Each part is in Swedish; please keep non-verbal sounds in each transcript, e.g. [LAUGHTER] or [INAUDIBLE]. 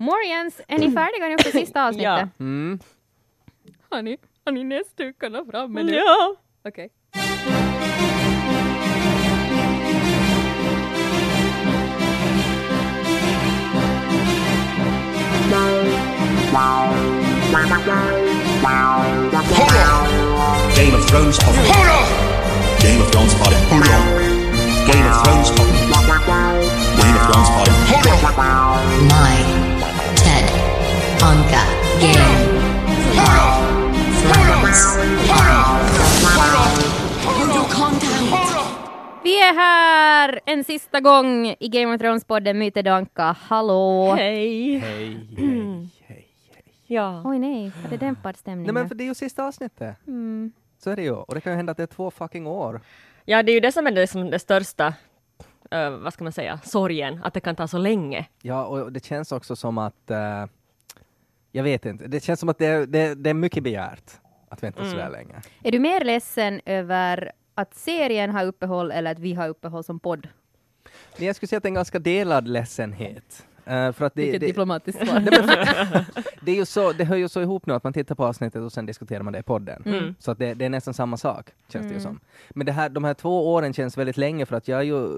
Morgens, är ni färdiga nu för sista [CLEARS THROAT] avsnittet? Ja. Mm. Har ni, har ni näsdukarna framme nu? Ja. Okej. Game of Thrones Potting. Game of Thrones Potting. Game of Thrones Potting. Game of Thrones Potting. My Ted Anka Game Vi är här en sista gång i Game of Thrones-podden Myte Danka. Hallå! Hej. Hej, hej, hej. Ja. Oj nej, var det dämpad stämning? Nej men för det är ju sista avsnittet. mm. Så är det ju. Och det kan ju hända att det är två fucking år. ja, det är ju det som är det, som det största, eh, vad ska man säga, sorgen, att det kan ta så länge. Ja, och det känns också som att... eh, jag vet inte. Det känns som att det, är- det, det är mycket begärt att vänta Mm. så där länge. Är du mer ledsen över att serien har uppehåll eller att vi har uppehåll som podd? Jag skulle säga att det är en ganska delad ledsenhet. Eh, för att det, Vilket det, diplomatiskt [LAUGHS] svar. Det, är ju så, det hör ju så ihop nu att man tittar på avsnittet och sen diskuterar man det i podden. Mm. Så att det, det är nästan samma sak, känns det ju Mm. som. Men det här, de här två åren känns väldigt länge för att jag är ju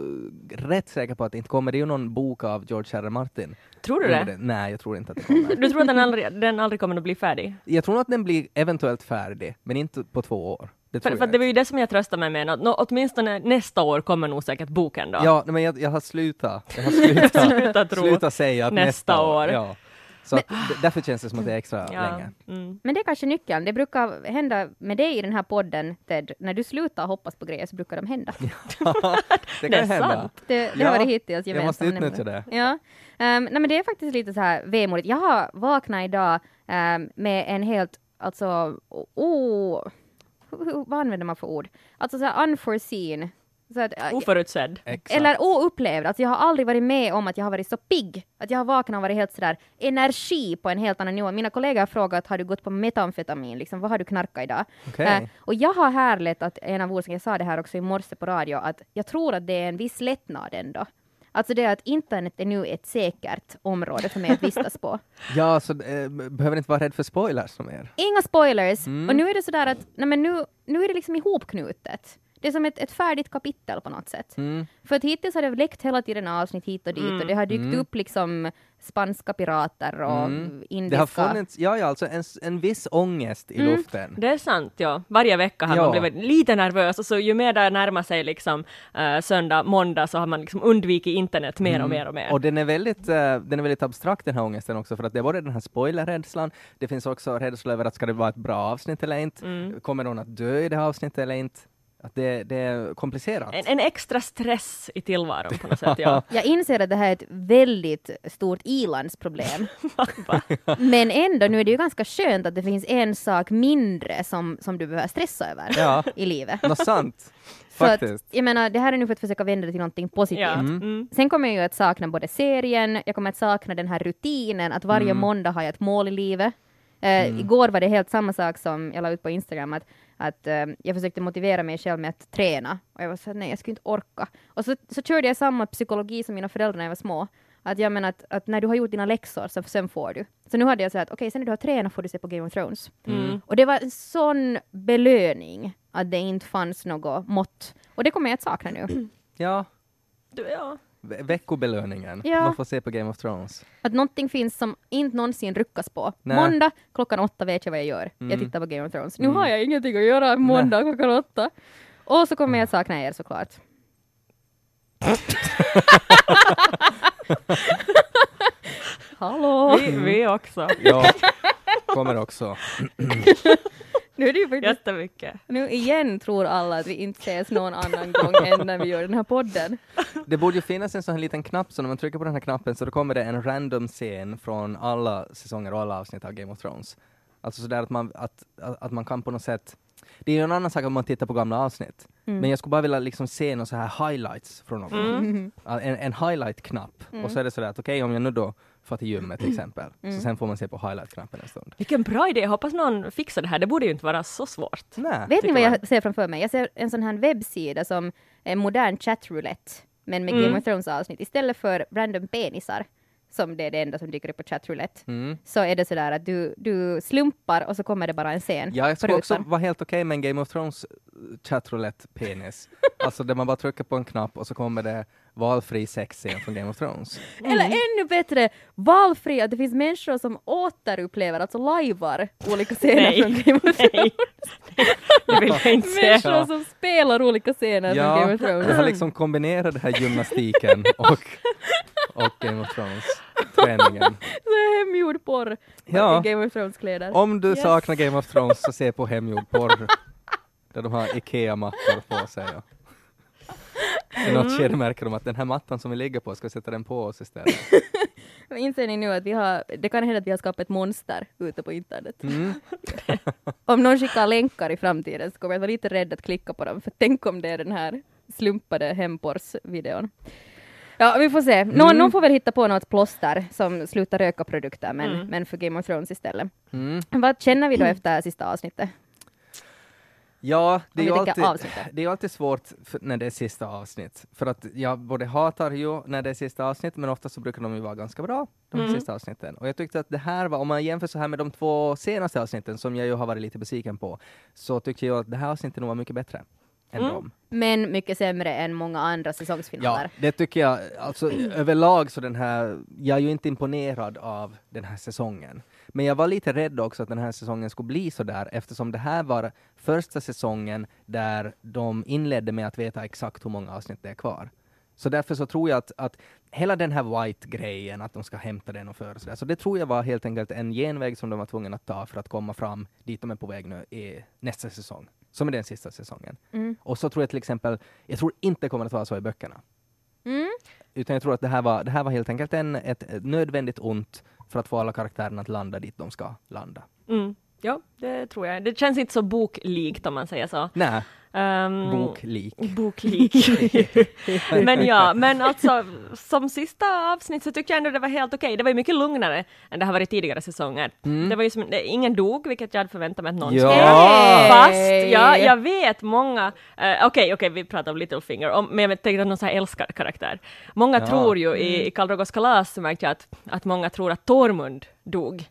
rätt säker på att det inte kommer, det är ju någon bok av George R. R. Martin. Tror du under det? Nej, jag tror inte att det kommer. Du tror att den aldrig, den aldrig kommer att bli färdig? jag tror att den blir eventuellt färdig, men inte på två år. Det För, för det var ju det som jag tröstar mig med, att nå, åtminstone nästa år kommer nog säkert boken då. Ja, men jag, jag har slutat. Jag har slutat, [LAUGHS] Sluta tro. slutat säga att nästa, Nästa år. år. Ja. Så att, d- därför känns det som att det är extra Ja. länge. Mm. Men det är kanske nyckeln. Det brukar hända med dig i den här podden, Ted. När du slutar hoppas på grejer så brukar de hända. [LAUGHS] det Det är kan hända. sant. Det, det Ja, har varit hittills jag måste utnyttja det. Ja. Ehm, nej men det är faktiskt lite så här vemodigt. Jag har vaknat idag ehm, med en helt, alltså, oh, vad använder man för ord? Alltså så här unforeseen. Så att, äh, Oförutsedd. Exakt. eller oupplevd. Alltså jag har aldrig varit med om att jag har varit så pigg. Att jag har vaknat och varit helt sådär energi på en helt annan nivå. Mina kollegor har frågat, har du gått på metamfetamin? Liksom, vad har du knarkat idag? Okej. Eh, och jag har härlett att en av orsakerna, jag sa det här också i morse på radio, att jag tror att det är en viss lättnad ändå. Alltså det att internet är nu ett säkert område för mig att vistas på. [LAUGHS] Ja, så eh, behöver inte vara rädd för spoilers som er. Inga spoilers! Mm. Och nu är det sådär att, nej men nu, nu är det liksom ihopknutet. Det är som ett, ett färdigt kapitel på något sätt. Mm. För att hittills har det läckt hela tiden avsnitt hit och dit Mm. och det har dykt Mm. upp liksom spanska pirater och Mm. indiska... Det har funnits, ja, ja, alltså en, en viss ångest i Mm. luften. Det är sant, ja. Varje vecka har Ja. man blivit lite nervös och så ju mer det närmar sig liksom uh, söndag, måndag så har man liksom undvikit internet mer och Mm. mer och mer. Och den är, väldigt, eh, den är väldigt abstrakt den här ångesten också, för att det är både den här spoilerrädslan, det finns också rädsla över att ska det vara ett bra avsnitt eller inte, Mm. kommer någon att dö i det här avsnittet eller inte? Att det, det är komplicerat. En, en extra stress i tillvaron på något sätt, ja. [LAUGHS] Jag inser att det här är ett väldigt stort ilandsproblem. [LAUGHS] [LAUGHS] Men ändå, nu är det ju ganska skönt att det finns en sak mindre som, som du behöver stressa över Ja, i livet. något sant. Så att, Faktiskt. jag menar, det här är nu för att försöka vända det till någonting positivt. ja. Mm. Mm. Sen kommer jag ju att sakna både serien, jag kommer att sakna den här rutinen, att varje Mm. måndag har jag ett mål i livet. Eh, Mm. Igår var det helt samma sak som jag la ut på Instagram, att, att eh, jag försökte motivera mig själv med att träna. Och jag var så här, nej jag skulle inte orka. Och så, så körde jag samma psykologi som mina föräldrar när jag var små. Att jag menar att, att när du har gjort dina läxor så sen får du. Så nu hade jag sagt att okej, sen när du har tränat får du se på Game of Thrones. Mm. Och det var en sån belöning att det inte fanns något mått. Och det kommer jag att sakna nu. Ja, Du, ja. Ve- veckobelöningen. Ja. Man får se på Game of Thrones. Att någonting finns som inte någonsin ruckas på. Nej. Måndag klockan åtta vet jag vad jag gör. Jag Mm. tittar på Game of Thrones. Nu Mm. har jag ingenting att göra måndag klockan åtta. Och så kommer jag att sakna er såklart. [LAUGHS] Hallå! Vi, vi också. Ja, kommer också. [LAUGHS] Nu är det ju faktiskt, Jättemycket. nu igen tror alla att vi inte ses någon annan gång än när vi gör den här podden. Det borde ju finnas en sån här liten knapp, så när man trycker på den här knappen så då kommer det en random scen från alla säsonger och alla avsnitt av Game of Thrones. Alltså sådär att man, att, att att man kan på något sätt det är ju en annan sak om man tittar på gamla avsnitt. Mm. Men jag skulle bara vilja liksom se några så här highlights från något. Mm. En, en highlight-knapp. Mm. Och så är det sådär att okej, om jag nu då får till gymmet till exempel, Mm. så sen får man se på highlight-knappen en stund. Vilken bra idé, jag hoppas någon fixar det här. Det borde ju inte vara så svårt. Nej. Vet ni vad jag ser framför mig? Jag ser en sån här webbsida som en modern chatroulette, men med Mm. Game of Thrones avsnitt. Istället för random penisar som det är det enda som dyker upp på chatroulette, Mm. så är det sådär att du, du slumpar och så kommer det bara en scen Ja, jag skulle också vara helt okej med en Game of Thrones chatroulette penis. [LAUGHS] alltså där man bara trycker på en knapp och så kommer det valfri sexscen från Game of Thrones. Eller ännu bättre, valfri, att det finns människor som återupplever, alltså lajvar olika scener Nej. från Game of Nej. Thrones. Det vill jag inte se. Människor Ja. som spelar olika scener från Game Ja, of Thrones. jag har liksom kombinerat det här gymnastiken [LAUGHS] och, och Game of Thrones träningen. Så är hemgjord porr Ja. i Game of Thrones-kläder. Om du Yes. saknar Game of Thrones så se på hemgjord porr. Där de har IKEA-mattor på sig. Och I något skede märker de att den här mattan som vi ligger på, ska vi sätta den på oss istället? [LAUGHS] Inser ni nu att vi har, det kan hända att vi har skapat ett monster ute på internet. Mm. [LAUGHS] Om någon skickar länkar i framtiden så kommer jag vara lite rädd att klicka på dem, för tänk om det är den här slumpade hempors-videon. Ja, vi får se. Någon, Mm. någon får väl hitta på något plåster som slutar röka produkter, men, Mm. men för Game of Thrones istället. Mm. Vad känner vi då efter sista avsnittet? Ja, det är, ju alltid, avsnittet. det är alltid svårt för, när det är sista avsnitt. För att jag både hatar ju när det är sista avsnitt, men ofta så brukar de ju vara ganska bra, de Mm. sista avsnitten. Och jag tyckte att det här var, om man jämför så här med de två senaste avsnitten, som jag ju har varit lite besviken på, så tyckte jag att det här avsnittet nog var mycket bättre än Mm. dem. Men mycket sämre än många andra säsongsfinaler. Ja, det tycker jag. Alltså överlag så den här, jag är ju inte imponerad av den här säsongen. Men jag var lite rädd också att den här säsongen skulle bli så där eftersom det här var första säsongen där de inledde med att veta exakt hur många avsnitt det är kvar. Så därför så tror jag att, att hela den här White-grejen, att de ska hämta den och föra så där, så det tror jag var helt enkelt en genväg som de var tvungna att ta för att komma fram dit de är på väg nu i nästa säsong, som är den sista säsongen. Mm. Och så tror jag till exempel, jag tror inte det kommer att vara så i böckerna. Mm. Utan jag tror att det här var, det här var helt enkelt en, ett, ett nödvändigt ont för att få alla karaktärerna att landa dit de ska landa. Mm. Ja, det tror jag. Det känns inte så boklikt om man säger så. Nej, Um, boklik. Boklik. [LAUGHS] men ja, men alltså som sista avsnitt så tyckte jag ändå det var helt okej. Det var ju mycket lugnare än det har varit tidigare säsonger. Det var ju som, det, ingen dog, vilket jag hade förväntat mig att någon skulle. Ja! Fast, ja, jag vet många, eh, okej, okej, vi pratar om Littlefinger, om, men jag tänkte någon sån här älskad karaktär. Många Ja. tror ju, i, i Karl Drogos kalas så märkte jag att, att många tror att Tormund dog,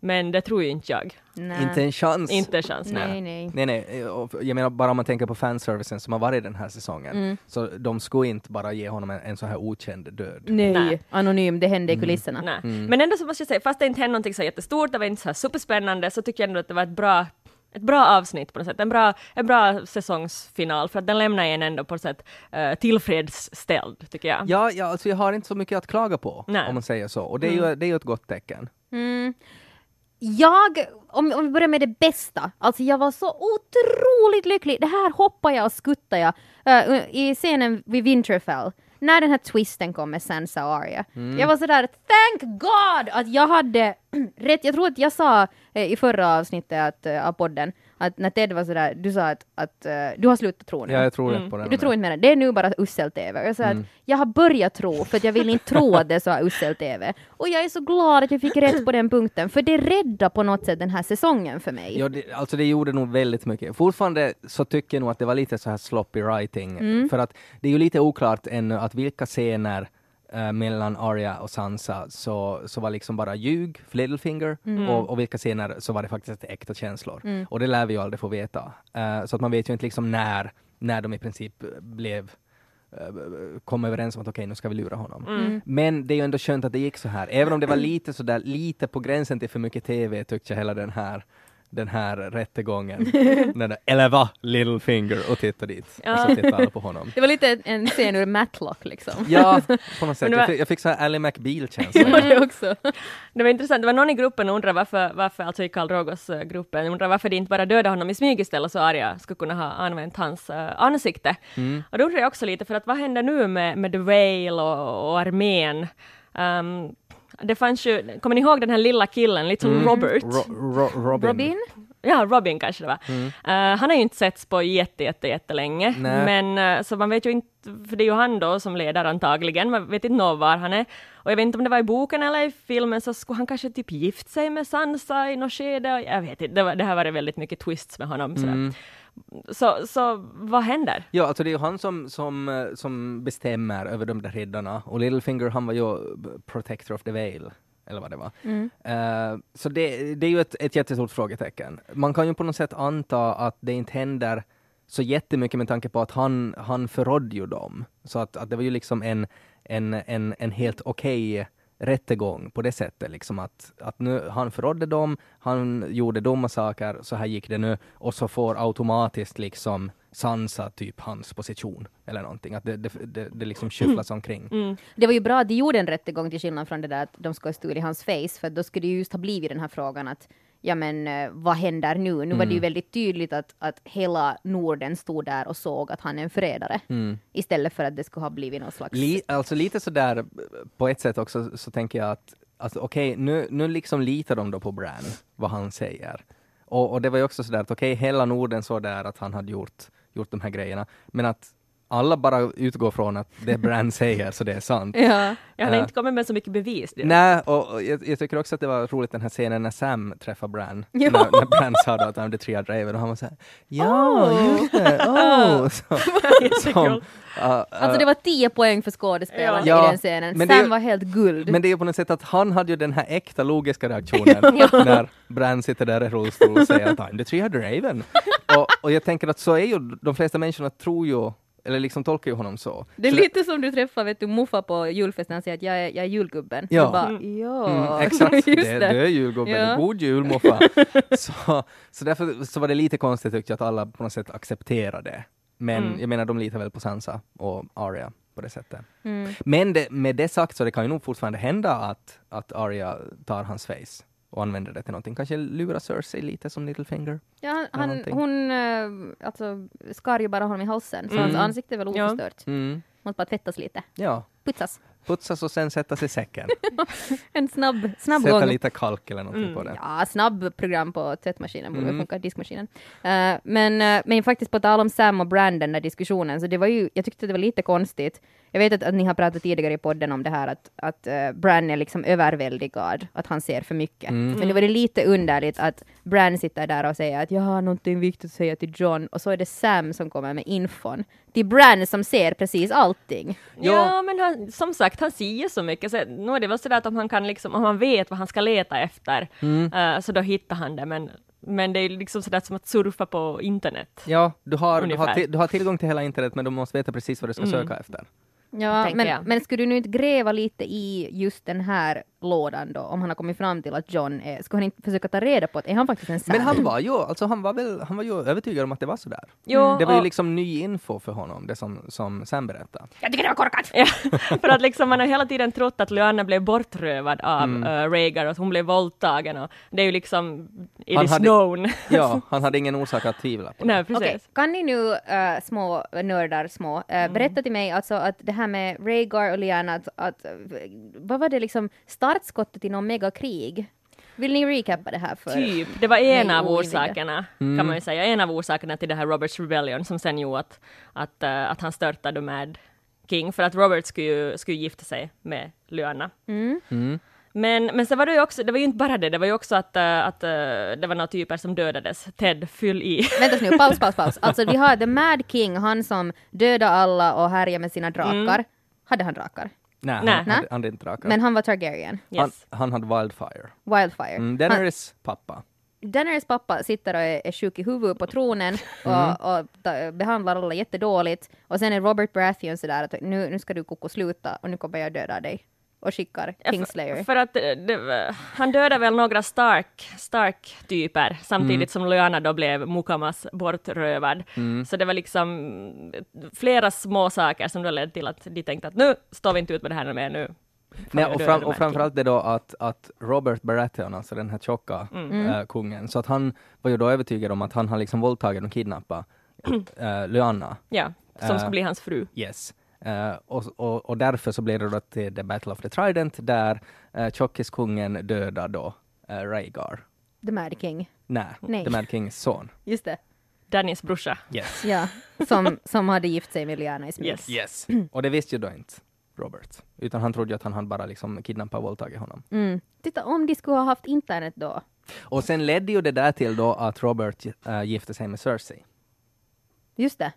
men det tror ju inte jag. Nej. Inte en chans. Inte en chans, nej. Nej, nej. Nej, nej. Jag menar bara om man tänker på fanservicen som har varit den här säsongen. Mm. Så de skulle inte bara ge honom en, en så här okänd död. Nej, Nej. anonym, det hände i kulisserna. Nej. Mm. Men ändå så måste jag säga, fast det inte hände någonting så jättestort, det var inte så här superspännande, så tycker jag ändå att det var ett bra ett bra avsnitt på något sätt, en bra, en bra säsongsfinal, för att den lämnar en ändå på något sätt uh, tillfredsställd, tycker jag. Ja, ja alltså jag har inte så mycket att klaga på, Nej. om man säger så. Och det är, ju, det är ju ett gott tecken. Mm. Jag, om, om vi börjar med det bästa, alltså jag var så otroligt lycklig. Det här hoppar jag och skuttar jag eh, i scenen vid Winterfell. När den här twisten kom med Sansa och Arya. Jag var sådär, thank God att jag hade [CLEARS THROAT] rätt. Jag tror att jag sa eh, i förra avsnittet att, eh, av podden, att när Ted var sådär, du sa att, att eh, du har slutat tro nu. Ja, jag tror Mm. på den. Du tror inte med det, det är nu bara ussel-TV. Jag, sa Mm. att jag har börjat tro, för att jag vill inte tro [LAUGHS] att det är så ussel-TV. Och jag är så glad att jag fick rätt på den punkten, för det räddar på något sätt den här säsongen för mig. Ja, det, alltså det gjorde nog väldigt mycket. Fortfarande så tycker jag nog att det var lite så här sloppy writing. Mm. För att det är ju lite oklart ännu att vilka scener eh, mellan Arya och Sansa så, så var liksom bara ljug för Littlefinger Mm. och, och vilka scener så var det faktiskt äkta känslor. Och det lär vi ju aldrig få veta. Eh, så att man vet ju inte liksom när, när de i princip blev eh, kom överens om att okej, nu ska vi lura honom. Mm. Men det är ju ändå skönt att det gick så här. Även om det var lite sådär, lite på gränsen till för mycket TV tyckte jag hela den här den här rättegången. [LAUGHS] den där, eller va, Littlefinger och titta dit. Och så tittar alla på honom. Det var lite en- en scen ur Matlock liksom. Ja, på [LAUGHS] något sätt. Var- Jag fick, jag fick så här Ally McBeal-känsla. det också. Det var intressant, det var någon i gruppen som undrade varför, varför alltså i Karl Drogos uh, gruppen, undrade varför de inte bara dödade honom i smyg istället så Arya skulle kunna ha använt hans uh, ansikte. Mm. Och då undrar jag också lite, för att vad händer nu med, med The Whale och, och armén? Um, det fanns ju, kommer ni ihåg den här lilla killen, Little Robert? Mm. Ro, ro, Robin. Robin? Ja, Robin kanske det var. Eh, han har ju inte setts på jätte, jätte, jättelänge, Nej. men eh, så man vet ju inte, för det är ju han då som leder antagligen, man vet inte var han är. Och jag vet inte om det var i boken eller i filmen så skulle han kanske typ gift sig med Sansa i något skede, och jag vet inte, det, var, det här var det väldigt mycket twists med honom. Sådär. Så, så vad händer? Ja, alltså det är ju han som, som, eh, som bestämmer över de där riddarna och Littlefinger han var ju b- protector of the veil, eller vad det var. Eh, så det, det är ju ett, ett jättestort frågetecken. Man kan ju på något sätt anta att det inte händer så jättemycket med tanke på att han, han förrådde ju dem. Så att, att det var ju liksom en, en, en, en helt okej rättegång på det sättet. Liksom att, att nu, han förrådde dem, han gjorde dumma saker, så här gick det nu, och så får automatiskt liksom Sansa typ hans position eller någonting. Att det, det, det, det liksom skyfflas omkring. Mm. Det var ju bra att de gjorde en rättegång till skillnad från det där att de ska stå i hans face, för då skulle det just ha blivit den här frågan att ja men eh, vad händer nu? Nu var det Mm. ju väldigt tydligt att, att hela Norden stod där och såg att han är en förrädare. Istället för att det skulle ha blivit någon slags... Li, alltså lite sådär på ett sätt också så tänker jag att alltså, okej, nu, nu liksom litar de då på Bran, vad han säger. Och, och det var ju också sådär att okej, hela Norden såg där att han hade gjort, gjort de här grejerna, men att alla bara utgår från att det Bran [LAUGHS] säger så det är sant. ja. Jag har Ja. inte kommit med så mycket bevis. Nej, och, och jag, jag tycker också att det var roligt den här scenen när Sam träffar Bran. [LAUGHS] När, när Bran sa då att han är Triad Raven och han var såhär Ja, just det, [LAUGHS] oh! Så, som, Jättekul. uh, uh, Alltså det var 10 poäng för skådespelaren Ja. i den scenen. Men är Sam ju- var helt guld. Men det är ju på något sätt att han hade ju den här äkta logiska reaktionen när Bran sitter där i rullstol och säger att I'm the Triad Raven. och, och jag tänker att så är ju, de flesta människorna tror ju, eller liksom tolkar ju honom så. det är så lite som du träffar vet du, Muffa på julfesten och säger att jag är, jag är julgubben. Ja. Du bara, Mm. ja, Mm, [LAUGHS] exakt, just det, det. det är julgubben. Ja. God jul Moffa! [LAUGHS] så, så därför så var det lite konstigt tyckte jag att alla på något sätt accepterade det. Men Mm. jag menar, de litar väl på Sansa och Arya på det sättet. Mm. Men det, med det sagt så det kan ju nog fortfarande hända att, att Arya tar hans face och använder det till någonting. Kanske lura Cersei lite som Littlefinger. Ja, han, hon äh, alltså, skar ju bara honom i halsen, så Mm. hans ansikte är väl Ja. oförstört. Mm. Måste bara tvättas lite. Ja, Putsas. putsas och sen sätta sig i säcken. [LAUGHS] En snabb, snabb Sätta gång. lite kalk eller någonting Mm. på det. Ja, snabb program på tvättmaskinen borde Mm. funka, diskmaskinen. Eh, men, eh, men faktiskt på tal om Sam och Brand, den där diskussionen, så det var ju, jag tyckte det var lite konstigt. Jag vet att, att ni har pratat tidigare i podden om det här att, att uh, Bran är liksom överväldigad, att han ser för mycket. Mm. Men det var det lite underligt att Bran sitter där och säger att jag har någonting viktigt att säga till John, och så är det Sam som kommer med infon. Till Bran som ser precis allting. Ja, Ja. men han, som sagt, han säger så mycket. Så, nu är det väl sådär att om han kan liksom, om han vet vad han ska leta efter, Mm. eh, så då hittar han det. Men, men det är ju liksom sådär som att surfa på internet. Ja, du har, du, har du har tillgång till hela internet men du måste veta precis vad du ska Mm. söka efter. Ja, men, jag. men skulle du nu inte gräva lite i just den här lådan då, om han har kommit fram till att John är, skulle han inte försöka ta reda på att är han faktiskt en Sam? Men han var ju, alltså han var väl, han var ju övertygad om att det var sådär. Jo, Det var ju liksom ny info för honom, det som, som Sam berättade. Jag tycker det var korkat! Ja, [LAUGHS] för att liksom man har hela tiden trott att Lyanna blev bortrövad av Mm. mm. Rhaegar och att hon blev våldtagen och det är ju liksom, it Han is hade- known. Ja, [LAUGHS] han hade ingen orsak att tvivla på det. Nej, precis. Okej, kan ni nu äh, små nördar, små, äh, berätta till mig alltså att det här med Rhaegar och Lyanna, att, att, vad var det liksom startskottet i någon megakrig? Vill ni recappa det här för Typ, det var en av orsakerna, Mm. kan man ju säga, en av orsakerna till det här Roberts Rebellion som sen gjorde att, att, eh, att han störtade med King, för att Robert skulle skulle gifta sig med Lyanna. Mm. Mm. Men, men sen var det ju också, det var ju inte bara det, det var ju också att, eh, att eh, det var några typer som dödades. Ted fyll i. [LAUGHS] Vänta nu, paus, paus, paus. Alltså vi har The Mad King, han som dödade alla och härjade med sina drakar. Mm. Hade han drakar? Nej, Nej. Han, hade, han hade inte drakar. Men han var Targaryen. han, Yes. han hade Wildfire. Wildfire. Mm, han, Daenerys pappa. Daenerys pappa sitter och är, är sjuk i huvudet på tronen och, och ta, behandlar alla jättedåligt. Och sen är Robert Baratheon sådär att nu, nu ska du koko sluta och nu kommer jag döda dig. Och skickar Ja, Kingslayer. För, för att det, det, han dödade väl några Stark, Stark-typer samtidigt som Lyanna då blev Mukamas bortrövad. Så det var liksom flera små saker som då ledde till att de tänkte att nu står vi inte ut med det här mer nu. Nej, och, fram, och framförallt det då att, att Robert Baratheon, alltså den här tjocka Mm. äh, kungen, så att han var ju då övertygad om att han har liksom våldtagit och kidnappat äh, [CLEARS THROAT] Lyanna. Ja, som Äh. skulle bli hans fru. Yes. Eh, och, och, och därför så blir det då till The Battle of the Trident där uh, tjockiskungen dödar då uh, Rhaegar. The Mad King. Nej, Nej. The Mad Kings son. Just det. Dannys brorsa. Yes. Ja, som, som hade gift sig med Lyanna i smyg. Yes. yes. Och det visste ju då inte Robert. Utan han trodde ju att han hade bara liksom kidnappat och våldtagit honom. Mm. Titta om de skulle ha haft internet då. Och sen ledde ju det där till då att Robert uh, gifte sig med Cersei. Just det.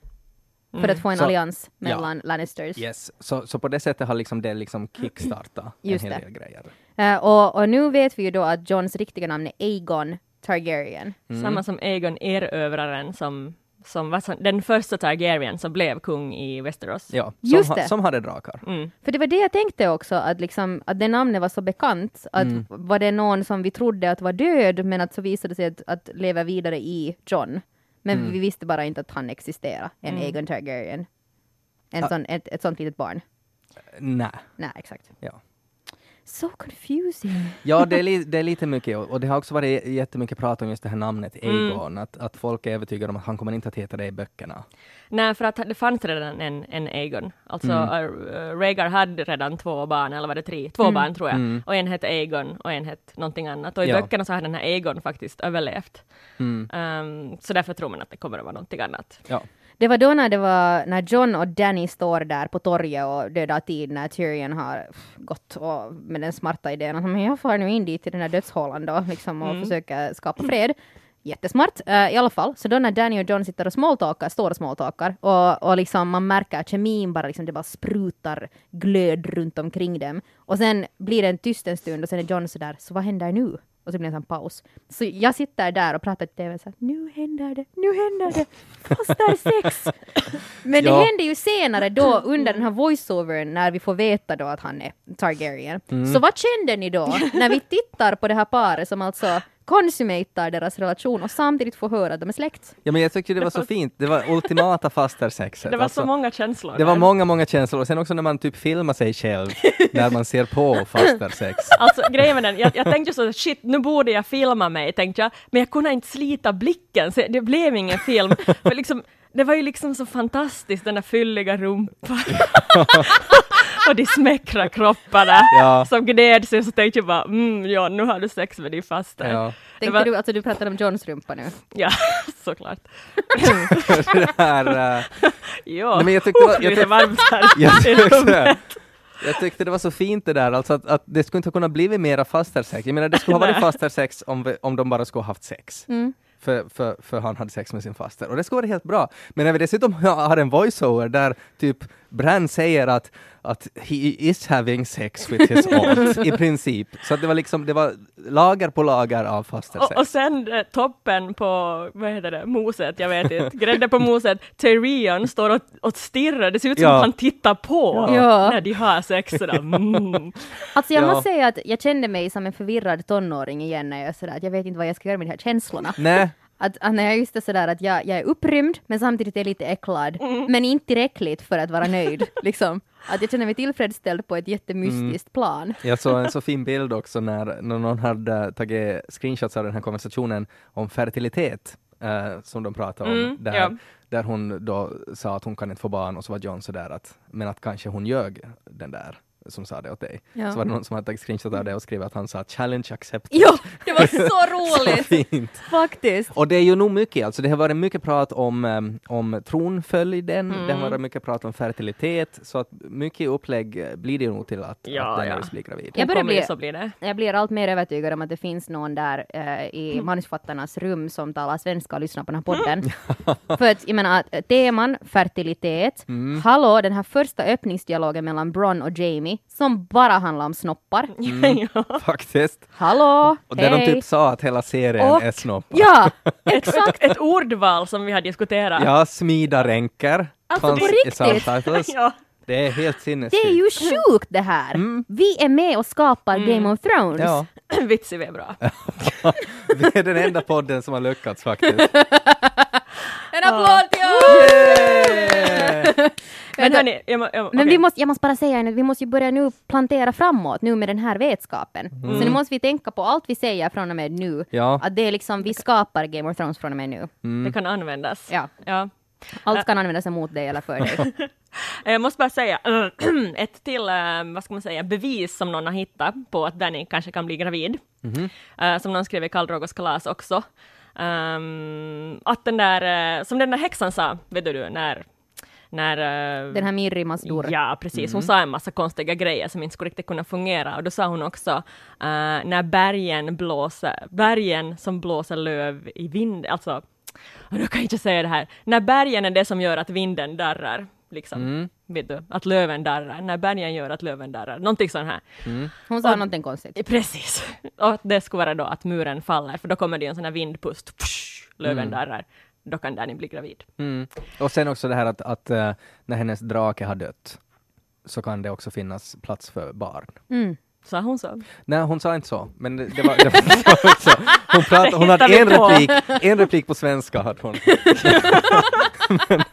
För att få en Så- allians ja. mellan Lannisters. Yes, så, så på det sättet har liksom det liksom [CLEARS THROAT] kickstartat en hel det. del grejer. Eh, och, och nu vet vi ju då att Johns riktiga namn är Aegon Targaryen. Mm. Samma som Aegon Erövraren som, som var den första Targaryen som blev kung i Westeros. Ja, som, Just ha, det. som hade drakar. Mm. För det var det jag tänkte också, att, liksom, att det namnet var så bekant. Att Mm. Var det någon som vi trodde att var död, men att så visade det sig att, att leva vidare i John. Men Mm. vi visste bara inte att han existerade, en Mm. Aegon Targaryen. En Ja. sån, ett, ett sånt litet barn. Nej. Nej, exakt. Ja. So confusing. Ja, det är, [LAUGHS] li, det är lite mycket, och det har också varit jättemycket prat om just det här namnet Mm. Aegon, att, att folk är övertygade om att han kommer inte att heta det i böckerna. Nej, för att det fanns redan en, en Aegon. Alltså Mm. uh, Rhaegar hade redan två barn, eller var det tre? Två Mm. barn tror jag. Mm. Och en hette Aegon och en hette någonting annat. Och i Ja. böckerna så har den här Aegon faktiskt överlevt. Mm. Um, så därför tror man att det kommer att vara någonting annat. Ja. Det var då när, det var, när John och Danny står där på torget och dödar tid när Tyrion har gått och, med den smarta idén att "Men jag far nu in dit i den här dödshålan då liksom, och Mm. försöker skapa fred. Jättesmart uh, i alla fall. Så då när Danny och John sitter och småtalkar, står och småtalkar och, och liksom man märker att kemin bara liksom, det bara sprutar glöd runt omkring dem. Och sen blir det en tyst en stund och sen är John sådär, så vad händer nu? Och så blir det en sån paus. Så jag sitter där och pratar till TV så här, nu händer det, nu händer det, fostersex! [LAUGHS] Men det Ja. händer ju senare då under den här voiceovern när vi får veta då att han är Targaryen. Mm. Så vad kände ni då när vi tittar på det här paret som alltså consummatar deras relation och samtidigt får höra att de är släkt? ja, men jag tyckte det var så fint. Det var ultimata fastersexet. [LAUGHS] Det var Alltså, så många känslor. det var många, många känslor. Och sen också när man typ filmar sig själv, [LAUGHS] när man ser på fastersex. Alltså grejen med den, jag, jag tänkte så shit, nu borde jag filma mig, tänkte jag, men jag kunde inte slita blicken, så det blev ingen film. [LAUGHS] För liksom, det var ju liksom så fantastiskt, den där fylliga rumpan. [LAUGHS] och de smäckra kropparna Ja. som gned sig, så tänkte jag bara, mm, ja, nu har du sex med din faster. Ja. Tänkte var- du, alltså du pratar om Johns rumpa nu? Ja, [LAUGHS] såklart. det här, Ja, Nej, men jag tyckte- oh, jag lite tyckte- varmt här [LAUGHS] jag, i tyckte, rummet. jag tyckte det var så fint det där, alltså att, att det skulle inte ha kunnat blivit mera fastersex. Jag menar det skulle ha varit Nej. fastersex om, vi, om de bara skulle ha haft sex. Mm. För, för, för han hade sex med sin faster. Och det skulle vara helt bra. Men när vi dessutom [LAUGHS] har en voiceover där typ Bran säger att, att he is having sex with his [LAUGHS] aunt, i princip. Så att det var liksom, det var lager på lager av fastersex. Och, och sen eh, toppen på, vad heter det, moset, jag vet inte, grädde på moset, Tyrion står och, och stirrar, det ser ut som Ja. att han tittar på Ja. när de har sex sådär. [LAUGHS] Mm. Alltså jag Ja. måste säga att jag kände mig som en förvirrad tonåring igen när jag är sådär att jag vet inte vad jag ska göra med de här känslorna. Nej, Att, att när jag just är sådär att jag, jag är upprymd men samtidigt är lite äcklad. Men inte tillräckligt för att vara nöjd. [LAUGHS] liksom. Att jag känner mig tillfredsställd på ett jättemystiskt plan. Jag såg en [LAUGHS] så fin bild också när, när någon hade tagit screenshots av den här konversationen om fertilitet eh, som de pratade om. Mm, där, ja. där hon då sa att hon kan inte få barn och så var John sådär att men att kanske hon ljög den där som sa det åt dig. Ja. Så var det någon som hade tagit screenshot av det och skrivit att han sa challenge accepted. Jo, det var [LAUGHS] så Så roligt! fint! Faktiskt. Och det är ju nog mycket, alltså det har varit mycket prat om, um, om tronföljden, det har Mm. varit mycket prat om fertilitet, så att mycket upplägg eh, blir det nog till att, Ja, att ja. Daenerys blir gravid. Jag börjar bli- så blir det. Jag blir allt mer övertygad om att det finns någon där eh, i manusfattarnas rum som talar svenska och lyssnar på den här podden. [LAUGHS] För att jag menar, eh, teman fertilitet, Mm. hallå, den här första öppningsdialogen mellan Bron och Jamie, som bara handlar om snoppar. [LAUGHS] ja. Faktiskt. Hallå, Och där de typ sa att hela serien Och- är snoppar. Ja, [LAUGHS] Exakt ett ordval som vi har diskuterat. Ja, smida ränker. Alltså, fanns på i riktigt? subtitles. [LAUGHS] Ja. Det är helt det sinnessjukt. är ju sjukt det här. Mm. Vi är med och skapar Game of Thrones. Ja, Vitsig är bra. vi är den enda podden som har lyckats faktiskt. En applåd till oss! Men hörni, jag, må- jag, må- Men vi måste, jag måste bara säga att vi måste ju börja nu plantera framåt nu med den här vetskapen. Så nu måste vi tänka på allt vi säger från och med nu. Ja. Att det är liksom, vi skapar Game of Thrones från och med nu. det kan användas. Ja. Ja. Allt kan användas emot dig eller för dig. [LAUGHS] Jag måste bara säga [CLEARS THROAT] ett till, eh, vad ska man säga, bevis som någon har hittat på att Danny kanske kan bli gravid. Eh, som någon skrev i Karl Drogos kalas också. Ehm, att den där, eh, som den där häxan sa, vet du, när, när eh, Den här Mirri Masdur. Ja, precis. Hon sa en massa konstiga grejer som inte skulle riktigt kunna fungera. Och då sa hon också, eh, när bergen blåser, bergen som blåser löv i vind, alltså och nu kan jag inte säga det här, när bergen är det som gör att vinden darrar, liksom. Mm. Vet du, att löven darrar, när bergen gör att löven darrar, någonting sånt här. Hon sa Och- någonting konstigt. [LAUGHS] Precis. Och det skulle vara då att muren faller, för då kommer det en sån här vindpust, Psh, löven darrar. Då kan Danny bli gravid. Mm. Och sen också det här att, att eh, när hennes drake har dött så kan det också finnas plats för barn. Mm. Sa hon så? Nej, hon sa inte så, men det, det var, det var också. Hon, pratade, hon hade en på. replik, en replik på svenska hade hon. [LAUGHS] [LAUGHS] men,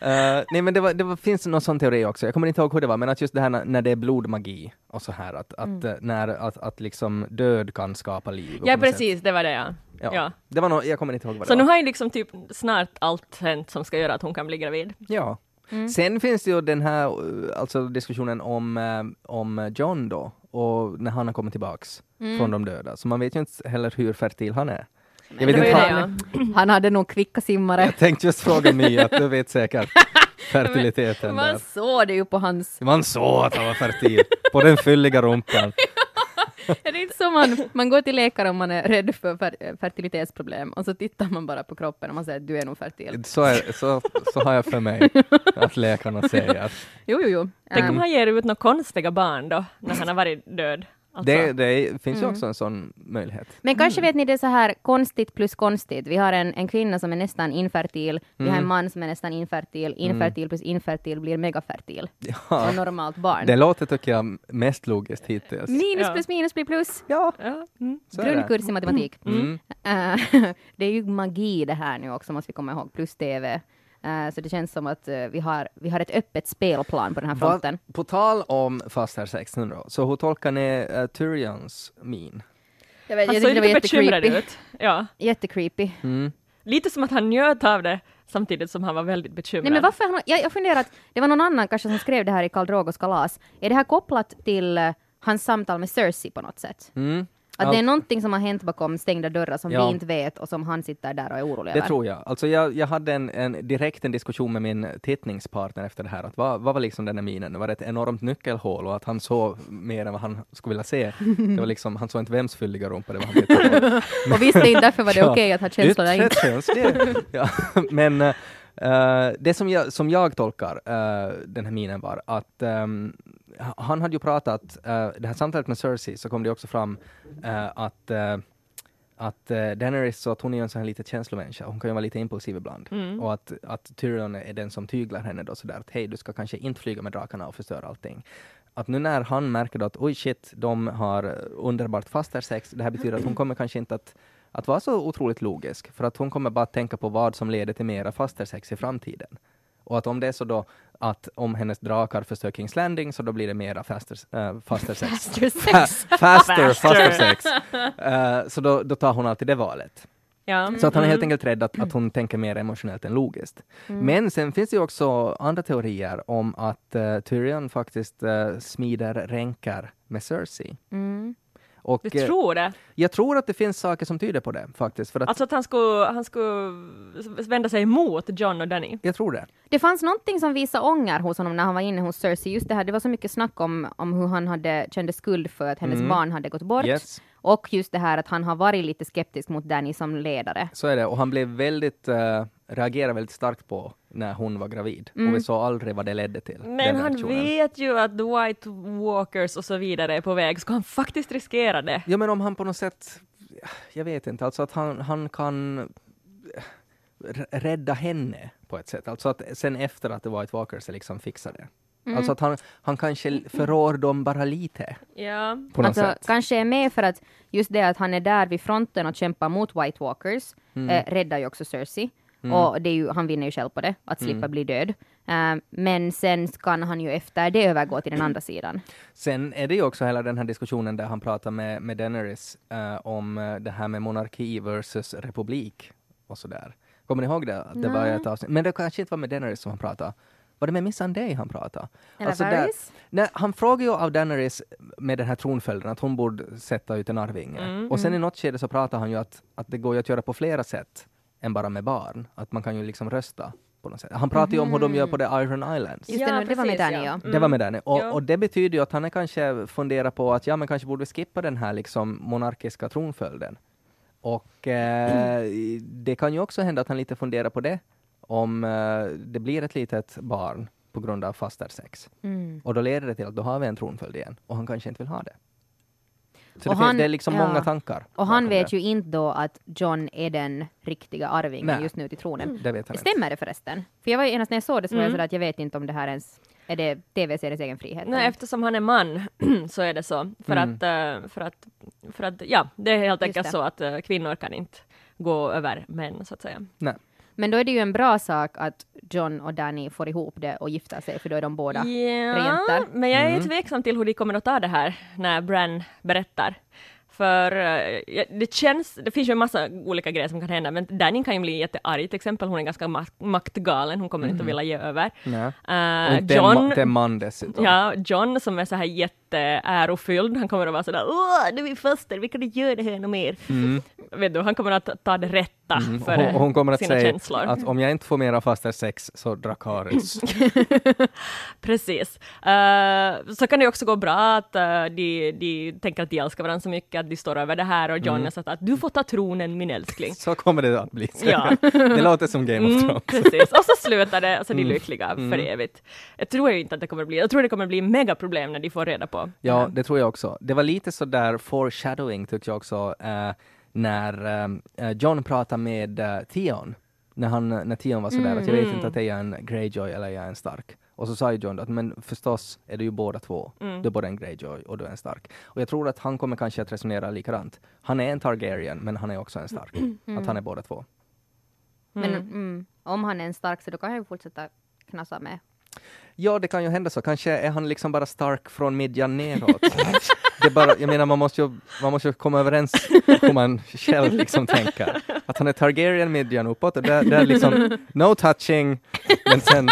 eh, nej men det, var, det var, finns någon sån teori också, jag kommer inte ihåg hur det var, men att just det här när, när det är blodmagi och så här, att, att, eh, när, att, att liksom död kan skapa liv. Ja något sätt. precis, det var det ja. Ja. ja. Det var nog, jag kommer inte ihåg vad Så det nu var. har ju liksom typ snart allt hänt som ska göra att hon kan bli gravid. Ja. Mm. Sen finns det ju den här eh, alltså diskussionen om, om John då, och när han har kommit tillbaks Mm. från de döda. Så man vet ju inte heller hur fertil han är. Jag vet inte, han, ja. Han hade nog kvicka simmare. jag tänkte just fråga My, att du vet säkert [LAUGHS] fertiliteten Man där. såg det ju på hans... Man såg att han var fertil, på den fylliga rumpan. [LAUGHS] Är det inte så man, man går till läkare om man är rädd för fer, fertilitetsproblem och så tittar man bara på kroppen och man säger att du är nog fertil. Så, är, så, så har jag för mig [LAUGHS] att läkarna säger. Jo, jo, jo. Tänk om han ger ut några konstiga barn då, när han har varit död. Alltså, Det, det finns ju Mm. också en sån möjlighet. Men kanske vet ni det är så här konstigt plus konstigt. Vi har en, en kvinna som är nästan infertil, vi har en man som är nästan infertil, infertil plus infertil blir megafertil. Ja, Och normalt barn. det låter tycker jag mest logiskt hittills. Minus Ja. plus minus blir plus. Ja, Ja, mm. Grundkurs i matematik. Mm. [LAUGHS] Eh, det är ju magi det här nu också, måste vi komma ihåg, plus TV. Eh, så det känns som att eh, vi, har, vi har ett öppet spelplan på den här Va- fronten. På tal om Faster 1600, så hur tolkar ni uh, Tyrions min? Jag, vet, Han jag såg lite bekymrad ut. Ja. Jättecreepy. Mm. Lite som att han njöt av det, samtidigt som han var väldigt bekymrad. Nej men varför, han- jag, jag funderar att det var någon annan kanske som skrev det här i Karl Drogos kalas. Är det här kopplat till eh, hans samtal med Cersei på något sätt? Mm. Att Ja, det är någonting som har hänt bakom stängda dörrar som Ja. vi inte vet och som han sitter där och är orolig Det över. tror jag. Alltså jag, jag hade en, en direkt en diskussion med min tittningspartner efter det här. Att vad, vad var liksom den här minen? Var det ett enormt nyckelhål och att han såg mer än vad han skulle vilja se? Det var liksom, han såg inte vems fylliga rumpa det var han. [LAUGHS] Och visst, det är därför var det [LAUGHS] Ja. okej att ha känslor där Yttre inte. känslig. [LAUGHS] ja. Men eh, det som jag, som jag tolkar eh, den här minen var att ehm, han hade ju pratat, uh, det här samtalet med Cersei så kom det också fram eh, att eh, att uh, Daenerys så att hon är en sån här lite känslomänniska, hon kan ju vara lite impulsiv ibland. Mm. Och att, att Tyrion är den som tyglar henne då sådär att hej, du ska kanske inte flyga med drakarna och förstöra allting. Att nu när han märker då att oj shit, de har underbart fastersex, det här betyder att hon kommer kanske inte att, att vara så otroligt logisk, för att hon kommer bara tänka på vad som leder till mera fastersex i framtiden. Och att om det är så då att om hennes drakar förstör Kings Landing så då blir det mera faster, äh, fastersex. Faster sex. Fa- faster, Faster. fastersex. Uh, så då, då tar hon alltid det valet. Ja. Så att han är helt Mm. enkelt rädd att, att hon tänker mer emotionellt än logiskt. Men sen finns det ju också andra teorier om att uh, Tyrion faktiskt uh, smider ränkar med Cersei. Mm. Och Du eh, tror det? jag tror att det finns saker som tyder på det faktiskt. För att, Alltså att han skulle, han skulle vända sig mot John och Danny? jag tror det. Det fanns någonting som visade ånger hos honom när han var inne hos Cersei. Just det här, det var så mycket snack om, om hur han hade, kände skuld för att hennes Mm. barn hade gått bort. Yes. Och just det här att han har varit lite skeptisk mot Danny som ledare. Så är det. Och han blev väldigt, uh, reagerade väldigt starkt på när hon var gravid. Mm. Och vi såg aldrig vad det ledde till. Men han reaktionen. vet ju att The White Walkers och så vidare är på väg. Ska han faktiskt riskera det? Ja men om han på något sätt, jag vet inte, alltså att han, han kan rädda henne på ett sätt. Alltså att sen efter att The White Walkers liksom fixar det. Mm. Alltså att han, han kanske förrår dem bara lite Ja. på något Alltså sätt. kanske är med för att just det att han är där vid fronten och kämpar mot White Walkers Mm. eh, räddar ju också Cersei. Och det är ju, han vinner ju själv på det, att slippa Mm. bli död. Eh, men sen kan han ju efter det övergå till den andra sidan. Sen är det ju också hela den här diskussionen där han pratar med, med Daenerys eh, om eh, det här med monarki versus republik och sådär. Kommer ni ihåg det? Det var ett avsnitt. Men det kanske inte var med Daenerys som han pratade. Var det med Missandei han pratade? Eller Alltså där-? Nej, han frågar ju av Daenerys med den här tronföljden att hon borde sätta ut en arvinge. Mm, och sen i något skede så pratar han ju att, att det går ju att göra på flera sätt än bara med barn. Att man kan ju liksom rösta på något sätt. Han pratar ju om hur de gör på The Iron Islands. Just Ja, det, det var med precis, Danny ja. ja. Det var med den. Och, Ja. och det betyder ju att han är kanske funderar på att ja, men kanske borde vi skippa den här liksom monarkiska tronföljden. Och eh, det kan ju också hända att han lite funderar på det, om eh, det blir ett litet barn på grund av fastersex. Mm. Och då leder det till att då har vi en tronföljd igen, och han kanske inte vill ha det. Så Och det, finns, han- det är liksom ja. många tankar. Och han vet det. ju inte då att John är den riktiga arvingen Nej. just nu till tronen. Det vet han inte. Stämmer det förresten? För jag var ju genast när jag såg det så var jag Mm. sådär att jag vet inte om det här ens är det tv-seriens egen frihet. Nej, eftersom han är man [CLEARS THROAT] så är det så. För, Mm. att, eh, för, att, för att, ja, det är helt enkelt det. så att eh, kvinnor kan inte gå över män, så att säga. Nej. Men då är det ju en bra sak att John och Danny får ihop det och gifter sig, för då är de båda Ja, regenter. men jag är Mm. tveksam till hur de kommer att ta det här när Bran berättar. För eh, det känns, det finns ju en massa olika grejer som kan hända, men Danny kan ju bli jättearg till exempel, hon är ganska mak- maktgalen, hon kommer inte att vilja ge över. Nej. Och det är, ma- John, det är man dessutom. ja, John som är så här jätteärofylld, han kommer att vara sådär åh, du är faster, vi kan inte göra det här något mer. Mm. Vet du, han kommer att ta- det rätta Mm. för Och hon, kommer att sina säga känslor. att om jag inte får mera fastersex så Dracarys. [LAUGHS] Precis. Eh, så kan det också gå bra att eh, de, de tänker att de älskar varandra så mycket att de står över det här och John Mm. är så att du får ta tronen min älskling. så kommer det att bli. [LAUGHS] Ja. [LAUGHS] Det låter som Game of Mm, Thrones. precis. Och så slutar det, så de är Mm. lyckliga för Mm. evigt. Jag tror ju inte att det kommer bli, jag tror det kommer bli megaproblem när de får reda på det Ja, här. det tror jag också. Det var lite så där foreshadowing tyckte jag också eh, när eh, John pratade med eh, Theon. När, han, när Theon var sådär att jag vet Mm. inte att jag är en Greyjoy eller jag är en Stark. Och så sa ju John då att men förstås är du ju båda två. Mm. Du är både en Greyjoy och du är en Stark. Och jag tror att han kommer kanske att resonera likadant. Han är en Targaryen men han är också en Stark. Att han är båda två. Men Mm. mm, om han är en stark så då kan han ju fortsätta knasa med. Ja, det kan ju hända så. Kanske är han liksom bara stark från midjan neråt. [LAUGHS] det bara, jag menar, man måste ju, man måste ju komma överens hur man själv liksom tänker. Att han är Targaryen midjan uppåt och där, där liksom no touching, men sen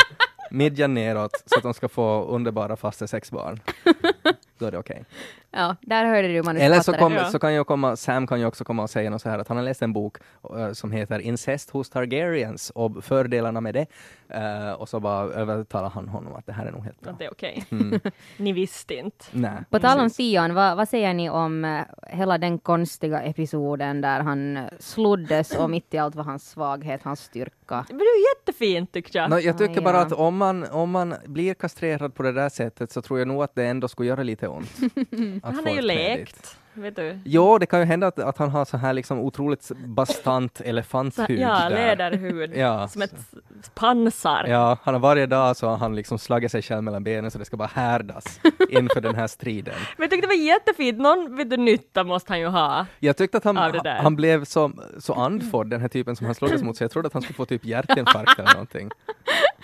midjan neråt så att de ska få underbara fasta sexbarn. Då är det okej. Ja, där hörde du manusförfattaren. Eller så, kom, Ja. så kan ju komma, Sam kan ju också komma och säga något så här att han har läst en bok eh, som heter Incest hos Targaryens och fördelarna med det. Eh, och så bara övertalar han honom att det här är nog helt bra. Att det är okej. Mm. [LAUGHS] Ni visste inte. Nej, På tal om. Theon, vad, vad säger ni om eh, hela den konstiga episoden där han sloddes och mitt i allt var hans svaghet, hans styrka? Men det är jättefint tyckte jag. No, jag tycker Ah, bara ja. att om man, om man blir kastrerad på det där sättet så tror jag nog att det ändå skulle göra lite [LAUGHS] att Han är ju lekt, vet du. Jo, det kan ju hända att, att han har så här liksom otroligt bastant elefanthud ja, läderhud. [LAUGHS] Ja. Som ett pansar. Ja, han har varje dag så har han liksom slagit sig själv mellan benen så det ska bara härdas inför den här striden. [LAUGHS] Men jag tyckte det var jättefint, någon vet du, nytta måste han ju ha. Jag tyckte att han, han blev så, så andfådd, den här typen som han slogs mot, så jag trodde att han skulle få typ hjärtinfarkt eller någonting.